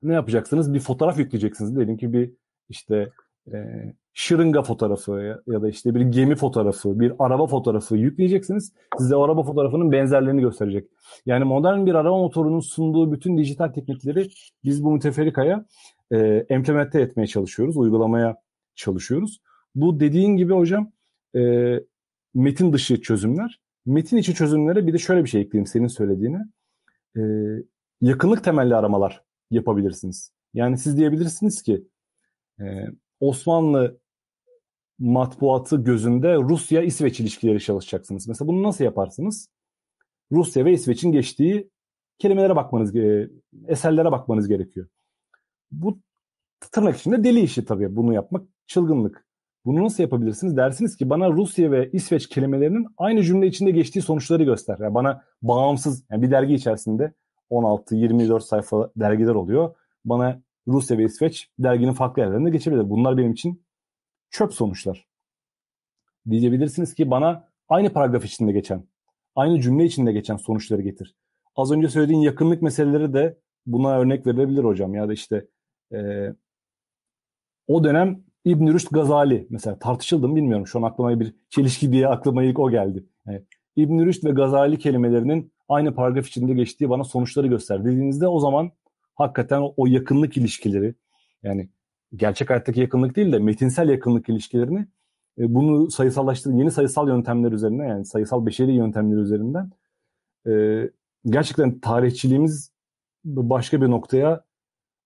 Ne yapacaksınız? Bir fotoğraf yükleyeceksiniz. Diyelim ki bir işte e, şırınga fotoğrafı ya da işte bir gemi fotoğrafı, bir araba fotoğrafı yükleyeceksiniz. Size o araba fotoğrafının benzerlerini gösterecek. Yani modern bir araba motorunun sunduğu bütün dijital teknikleri biz bu müteferrikaya e, implemente etmeye çalışıyoruz, uygulamaya çalışıyoruz. Bu dediğin gibi hocam e, metin dışı çözümler. Metin içi çözümlere bir de şöyle bir şey ekleyeyim senin söylediğine. E, yakınlık temelli aramalar yapabilirsiniz. Yani siz diyebilirsiniz ki e, Osmanlı matbuatı gözünde Rusya-İsveç ilişkileri çalışacaksınız. Mesela bunu nasıl yaparsınız? Rusya ve İsveç'in geçtiği kelimelere bakmanız, eserlere bakmanız gerekiyor. Bu tırnak içinde deli işi tabii bunu yapmak çılgınlık. Bunu nasıl yapabilirsiniz? Dersiniz ki bana Rusya ve İsveç kelimelerinin aynı cümle içinde geçtiği sonuçları göster. Yani bana bağımsız, yani bir dergi içerisinde 16-24 sayfa dergiler oluyor. Bana Rusya ve İsveç derginin farklı yerlerinde geçebilir. Bunlar benim için çöp sonuçlar. Diyebilirsiniz ki bana aynı paragraf içinde geçen, aynı cümle içinde geçen sonuçları getir. Az önce söylediğin yakınlık meseleleri de buna örnek verilebilir hocam. Ya da işte e, o dönem İbn Rüşd Gazali mesela tartışıldı mı bilmiyorum. Şu an aklıma bir çelişki diye aklıma ilk o geldi. Yani İbn Rüşd ve Gazali kelimelerinin aynı paragraf içinde geçtiği bana sonuçları göster dediğinizde o zaman hakikaten o, yakınlık ilişkileri yani gerçek hayattaki yakınlık değil de metinsel yakınlık ilişkilerini e, bunu sayısallaştırın yeni sayısal yöntemler üzerinden yani sayısal beşeri yöntemler üzerinden e, gerçekten tarihçiliğimiz başka bir noktaya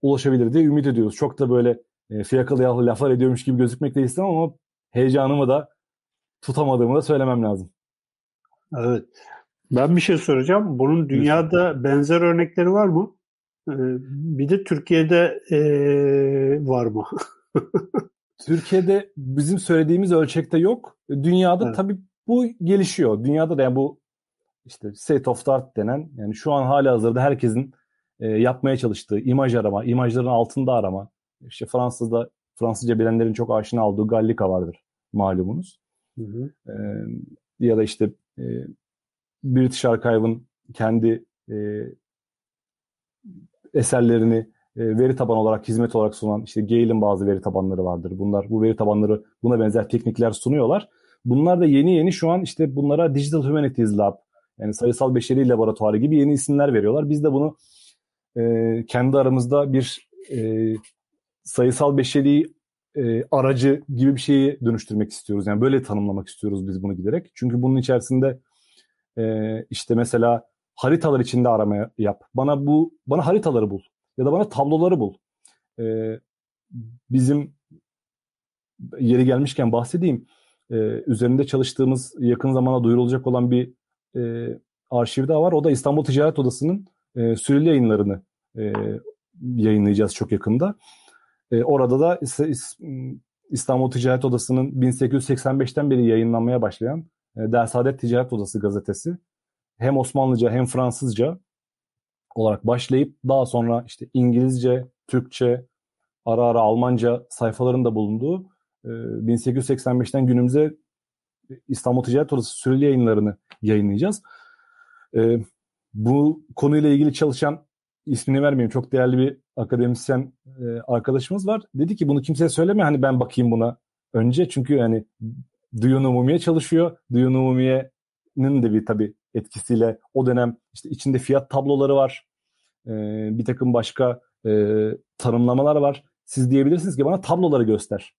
ulaşabilir diye ümit ediyoruz. Çok da böyle e, fiyakalı laflar ediyormuş gibi gözükmek de istemem ama heyecanımı da tutamadığımı da söylemem lazım. Evet. Ben bir şey soracağım. Bunun dünyada benzer örnekleri var mı? Ee, bir de Türkiye'de e, var mı? [laughs] Türkiye'de bizim söylediğimiz ölçekte yok. Dünyada evet. tabii bu gelişiyor. Dünyada da yani bu işte state of the art denen yani şu an hala hazırda herkesin e, yapmaya çalıştığı imaj arama, imajların altında arama. İşte Fransız'da Fransızca bilenlerin çok aşina olduğu Gallica vardır malumunuz. Hı hı. E, ya da işte e, British Archive'ın kendi e, eserlerini veri tabanı olarak, hizmet olarak sunan işte Gale'in bazı veri tabanları vardır. Bunlar bu veri tabanları buna benzer teknikler sunuyorlar. Bunlar da yeni yeni şu an işte bunlara Digital Humanities Lab yani sayısal beşeri laboratuvarı gibi yeni isimler veriyorlar. Biz de bunu e, kendi aramızda bir e, sayısal beşeri e, aracı gibi bir şeyi dönüştürmek istiyoruz. Yani böyle tanımlamak istiyoruz biz bunu giderek. Çünkü bunun içerisinde e, işte mesela haritalar içinde arama yap. Bana bu bana haritaları bul ya da bana tabloları bul. E, bizim yeri gelmişken bahsedeyim. E, üzerinde çalıştığımız yakın zamana duyurulacak olan bir e, arşiv daha var. O da İstanbul Ticaret Odası'nın e, süreli yayınlarını e, yayınlayacağız çok yakında. E, orada da İstanbul Ticaret Odası'nın 1885'ten beri yayınlanmaya başlayan e, Dersadet Ticaret Odası gazetesi hem Osmanlıca hem Fransızca olarak başlayıp daha sonra işte İngilizce, Türkçe, ara ara Almanca sayfalarında bulunduğu e, 1885'ten günümüze İstanbul Ticaret Odası süreli yayınlarını yayınlayacağız. E, bu konuyla ilgili çalışan ismini vermeyeyim çok değerli bir akademisyen e, arkadaşımız var. Dedi ki bunu kimseye söyleme hani ben bakayım buna önce çünkü yani Duyon Umumiye çalışıyor. Duyon Umumiye'nin de bir tabii etkisiyle o dönem işte içinde fiyat tabloları var. E, bir takım başka e, tanımlamalar var. Siz diyebilirsiniz ki bana tabloları göster.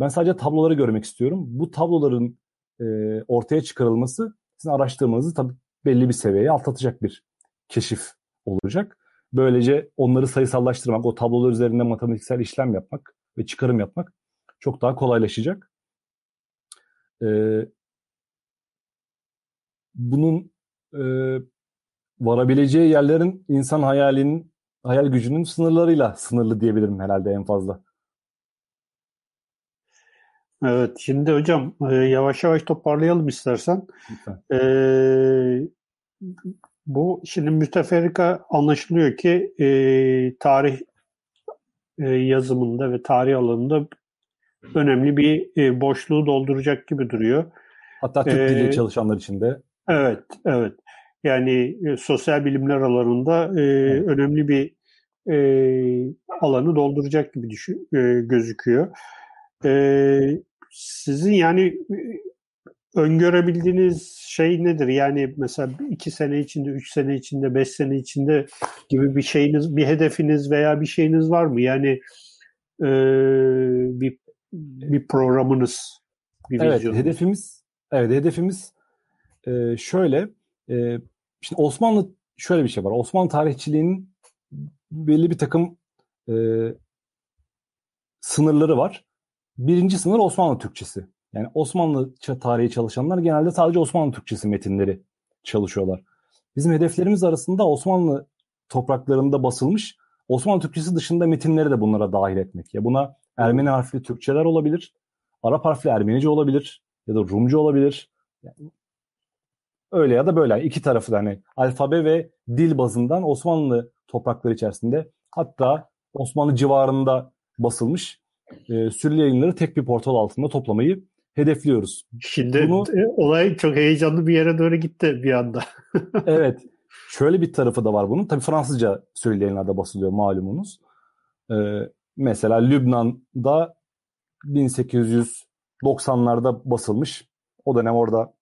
Ben sadece tabloları görmek istiyorum. Bu tabloların e, ortaya çıkarılması sizin araştırmanızı tabii belli bir seviyeye atlatacak bir keşif olacak. Böylece onları sayısallaştırmak, o tablolar üzerinde matematiksel işlem yapmak ve çıkarım yapmak çok daha kolaylaşacak. Bunun varabileceği yerlerin insan hayalinin, hayal gücünün sınırlarıyla sınırlı diyebilirim herhalde en fazla. Evet, şimdi hocam yavaş yavaş toparlayalım istersen. Ee, bu şimdi müteferrika anlaşılıyor ki e, tarih e, yazımında ve tarih alanında önemli bir e, boşluğu dolduracak gibi duruyor. Hatta Türk dili ee, çalışanlar için de. Evet, evet. Yani e, sosyal bilimler alanında e, evet. önemli bir e, alanı dolduracak gibi düşün, e, gözüküyor. E, sizin yani öngörebildiğiniz şey nedir? Yani mesela iki sene içinde, üç sene içinde, beş sene içinde gibi bir şeyiniz, bir hedefiniz veya bir şeyiniz var mı? Yani e, bir bir programınız, bir evet, vizyonunuz. hedefimiz, evet hedefimiz e, şöyle. E, şimdi Osmanlı şöyle bir şey var. Osmanlı tarihçiliğinin belli bir takım e, sınırları var. Birinci sınır Osmanlı Türkçesi. Yani Osmanlı tarihi çalışanlar genelde sadece Osmanlı Türkçesi metinleri çalışıyorlar. Bizim hedeflerimiz arasında Osmanlı topraklarında basılmış Osmanlı Türkçesi dışında metinleri de bunlara dahil etmek. Ya buna Ermeni harfli Türkçeler olabilir, Arap harfli Ermenice olabilir ya da Rumca olabilir. Yani öyle ya da böyle iki tarafı da hani alfabe ve dil bazından Osmanlı toprakları içerisinde hatta Osmanlı civarında basılmış e, sürü yayınları tek bir portal altında toplamayı hedefliyoruz. Şimdi Bunu, e, olay çok heyecanlı bir yere doğru gitti bir anda. [laughs] evet. Şöyle bir tarafı da var bunun. Tabii Fransızca söyleyenlerde basılıyor malumunuz. Ee, mesela Lübnan'da 1890'larda basılmış. O dönem orada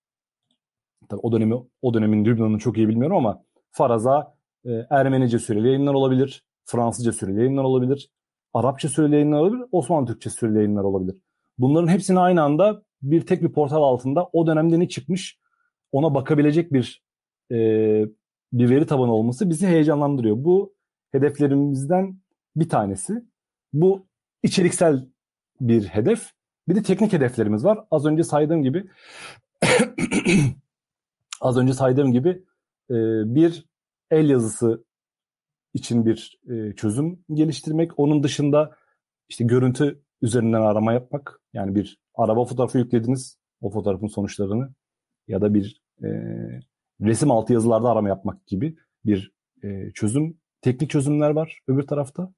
tabii o dönemi o dönemin Lübnan'ını çok iyi bilmiyorum ama Faraza e, Ermenice süreli yayınlar olabilir. Fransızca süreli yayınlar olabilir. Arapça süreli yayınlar olabilir. Osmanlı Türkçe süreli yayınlar olabilir. Bunların hepsini aynı anda bir tek bir portal altında o dönemde ne çıkmış ona bakabilecek bir e, bir veri tabanı olması bizi heyecanlandırıyor. Bu hedeflerimizden bir tanesi. Bu içeriksel bir hedef. Bir de teknik hedeflerimiz var. Az önce saydığım gibi [clears throat] az önce saydığım gibi e, bir el yazısı için bir e, çözüm geliştirmek. Onun dışında işte görüntü üzerinden arama yapmak. Yani bir araba fotoğrafı yüklediniz, o fotoğrafın sonuçlarını ya da bir e, resim altı yazılarda arama yapmak gibi bir e, çözüm, teknik çözümler var öbür tarafta.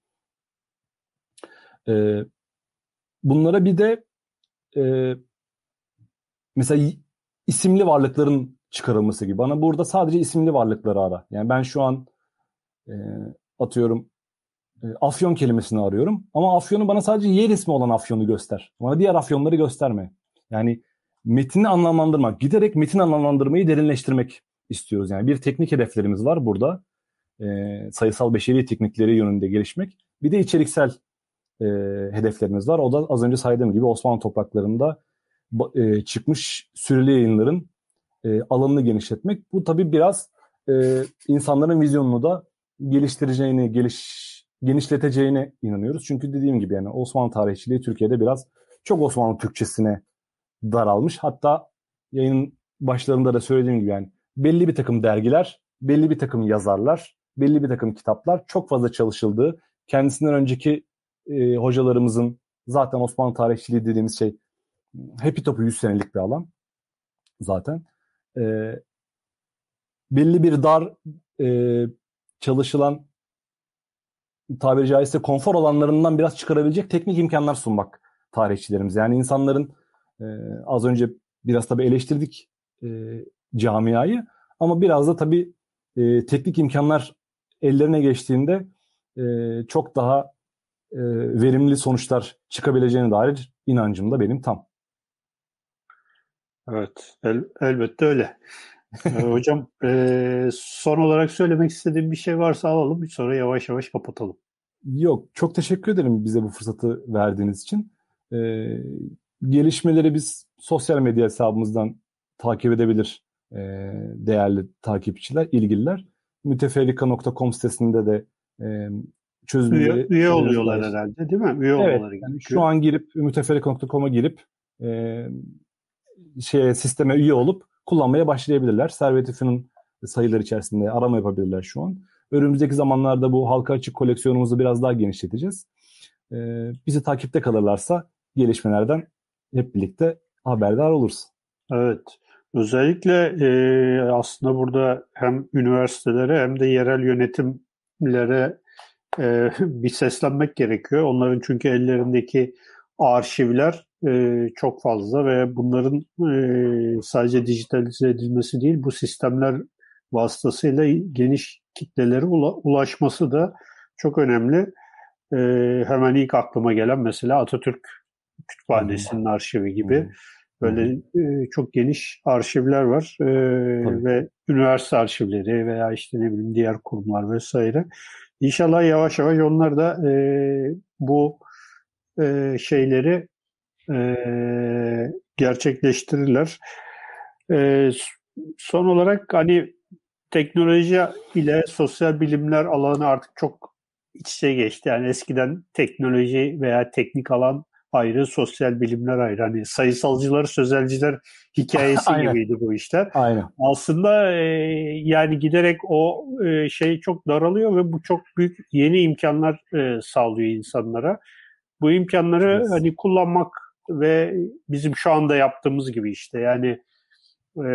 E, bunlara bir de e, mesela isimli varlıkların çıkarılması gibi. Bana burada sadece isimli varlıkları ara. Yani ben şu an e, atıyorum e, afyon kelimesini arıyorum. Ama afyonu bana sadece yer ismi olan afyonu göster. Bana diğer afyonları gösterme. Yani metini anlamlandırmak, giderek metin anlamlandırmayı derinleştirmek istiyoruz. Yani bir teknik hedeflerimiz var burada. E, sayısal beşeri teknikleri yönünde gelişmek. Bir de içeriksel e, hedeflerimiz var. O da az önce saydığım gibi Osmanlı topraklarında e, çıkmış süreli yayınların e, alanını genişletmek. Bu tabii biraz e, insanların vizyonunu da geliştireceğini, geliş, genişleteceğine inanıyoruz. Çünkü dediğim gibi yani Osmanlı tarihçiliği Türkiye'de biraz çok Osmanlı Türkçesine daralmış. Hatta yayının başlarında da söylediğim gibi yani belli bir takım dergiler, belli bir takım yazarlar, belli bir takım kitaplar çok fazla çalışıldığı, kendisinden önceki e, hocalarımızın zaten Osmanlı tarihçiliği dediğimiz şey hepi topu 100 senelik bir alan zaten. E, belli bir dar e, çalışılan tabiri caizse konfor alanlarından biraz çıkarabilecek teknik imkanlar sunmak tarihçilerimiz. Yani insanların e, az önce biraz tabii eleştirdik e, camiayı ama biraz da tabii e, teknik imkanlar ellerine geçtiğinde e, çok daha e, verimli sonuçlar çıkabileceğine dair inancım da benim tam. Evet, el, elbette öyle. ee, [laughs] hocam e, son olarak söylemek istediğim bir şey varsa alalım, sonra yavaş yavaş kapatalım. Yok, çok teşekkür ederim bize bu fırsatı verdiğiniz için. Ee, gelişmeleri biz sosyal medya hesabımızdan takip edebilir e, değerli takipçiler, ilgililer. Müteferrika.com sitesinde de e, çözümleri... Üye, üye oluyorlar var. herhalde değil mi? Üye evet, yani şu an girip müteferrika.com'a girip e, şeye, sisteme üye olup kullanmaya başlayabilirler. Servet sayıları içerisinde arama yapabilirler şu an. Önümüzdeki zamanlarda bu halka açık koleksiyonumuzu biraz daha genişleteceğiz. Ee, bizi takipte kalırlarsa gelişmelerden hep birlikte haberdar oluruz. Evet. Özellikle e, aslında burada hem üniversitelere hem de yerel yönetimlere e, [laughs] bir seslenmek gerekiyor. Onların çünkü ellerindeki arşivler e, çok fazla ve bunların e, sadece dijitalize edilmesi değil, bu sistemler vasıtasıyla geniş kitlelere ulaşması da çok önemli. E, hemen ilk aklıma gelen mesela Atatürk Kütüphanesi'nin arşivi gibi böyle e, çok geniş arşivler var e, ve üniversite arşivleri veya işte ne bileyim diğer kurumlar vesaire. İnşallah yavaş yavaş onlar da e, bu e, şeyleri e, gerçekleştirirler. E, son olarak hani teknoloji ile sosyal bilimler alanı artık çok iç içe geçti. Yani eskiden teknoloji veya teknik alan ayrı, sosyal bilimler ayrı. Hani sayısalcılar, sözelciler hikayesi [laughs] gibiydi bu işler. Aynen. Aslında e, yani giderek o e, şey çok daralıyor ve bu çok büyük yeni imkanlar e, sağlıyor insanlara. Bu imkanları evet. hani kullanmak ve bizim şu anda yaptığımız gibi işte yani e,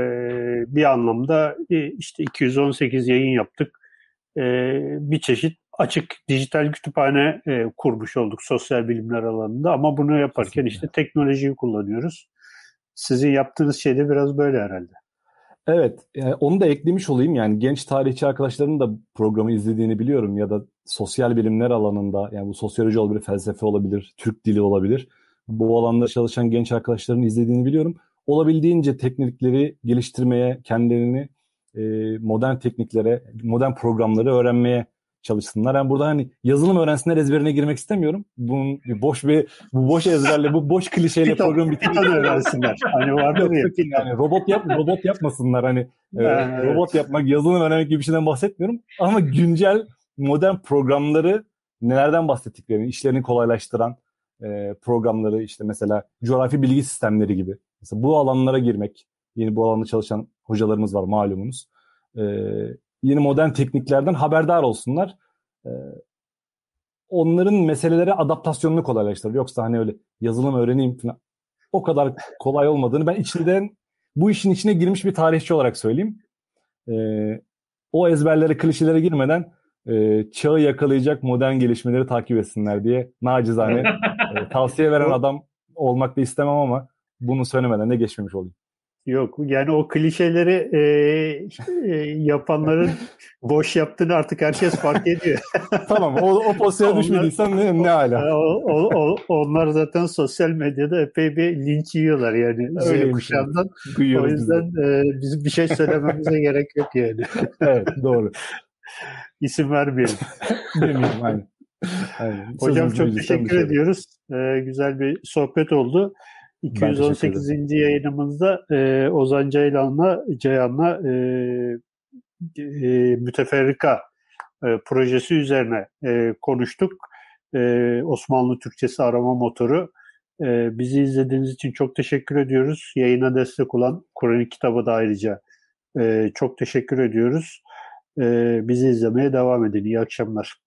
bir anlamda e, işte 218 yayın yaptık. E, bir çeşit açık dijital kütüphane e, kurmuş olduk sosyal bilimler alanında ama bunu yaparken işte teknolojiyi kullanıyoruz. Sizin yaptığınız şey de biraz böyle herhalde. Evet, yani onu da eklemiş olayım. Yani genç tarihçi arkadaşların da programı izlediğini biliyorum ya da sosyal bilimler alanında yani bu sosyoloji olabilir, felsefe olabilir, Türk dili olabilir. Bu alanda çalışan genç arkadaşların izlediğini biliyorum olabildiğince teknikleri geliştirmeye, kendilerini e, modern tekniklere, modern programları öğrenmeye çalışsınlar. Yani burada hani yazılım öğrensinler ezberine girmek istemiyorum. Bunun bir boş bir bu boş ezberle, bu boş klişeyle [laughs] programı bitirmek öğrensinler. Hani vardır ya. Yani robot yap robot yapmasınlar hani e, yani, robot yapmak, yazılım öğrenmek gibi bir şeyden bahsetmiyorum. Ama güncel modern programları nelerden bahsettiklerini, işlerini kolaylaştıran e, programları işte mesela coğrafi bilgi sistemleri gibi Mesela bu alanlara girmek, yeni bu alanda çalışan hocalarımız var malumunuz. Ee, yeni modern tekniklerden haberdar olsunlar. Ee, onların meselelere adaptasyonunu kolaylaştırır. Yoksa hani öyle yazılım öğreneyim falan o kadar kolay olmadığını ben içinden bu işin içine girmiş bir tarihçi olarak söyleyeyim. Ee, o ezberlere, klişelere girmeden e, çağı yakalayacak modern gelişmeleri takip etsinler diye nacizane [laughs] e, tavsiye veren adam olmak da istemem ama bunu söylemeden de geçmemiş olayım. Yok yani o klişeleri e, e, yapanların [laughs] boş yaptığını artık herkes fark ediyor. [laughs] tamam o, o pozisyona düşmediysen ne, ne hala. O, o, o, onlar zaten sosyal medyada epey bir linç yiyorlar yani Z kuşağından. O yüzden e, bizim bir şey söylememize [laughs] gerek yok yani. evet doğru. İsim vermeyelim. Demeyelim aynen. aynen. Hocam çok teşekkür ediyoruz. Ee, güzel bir sohbet oldu. 218. yayınımızda e, Ozan Ceylan'la Ceyhan'la e, e, müteferrika e, projesi üzerine e, konuştuk. E, Osmanlı Türkçesi arama motoru. E, bizi izlediğiniz için çok teşekkür ediyoruz. Yayına destek olan Kur'an kitabı da ayrıca e, çok teşekkür ediyoruz. E, bizi izlemeye devam edin. İyi akşamlar.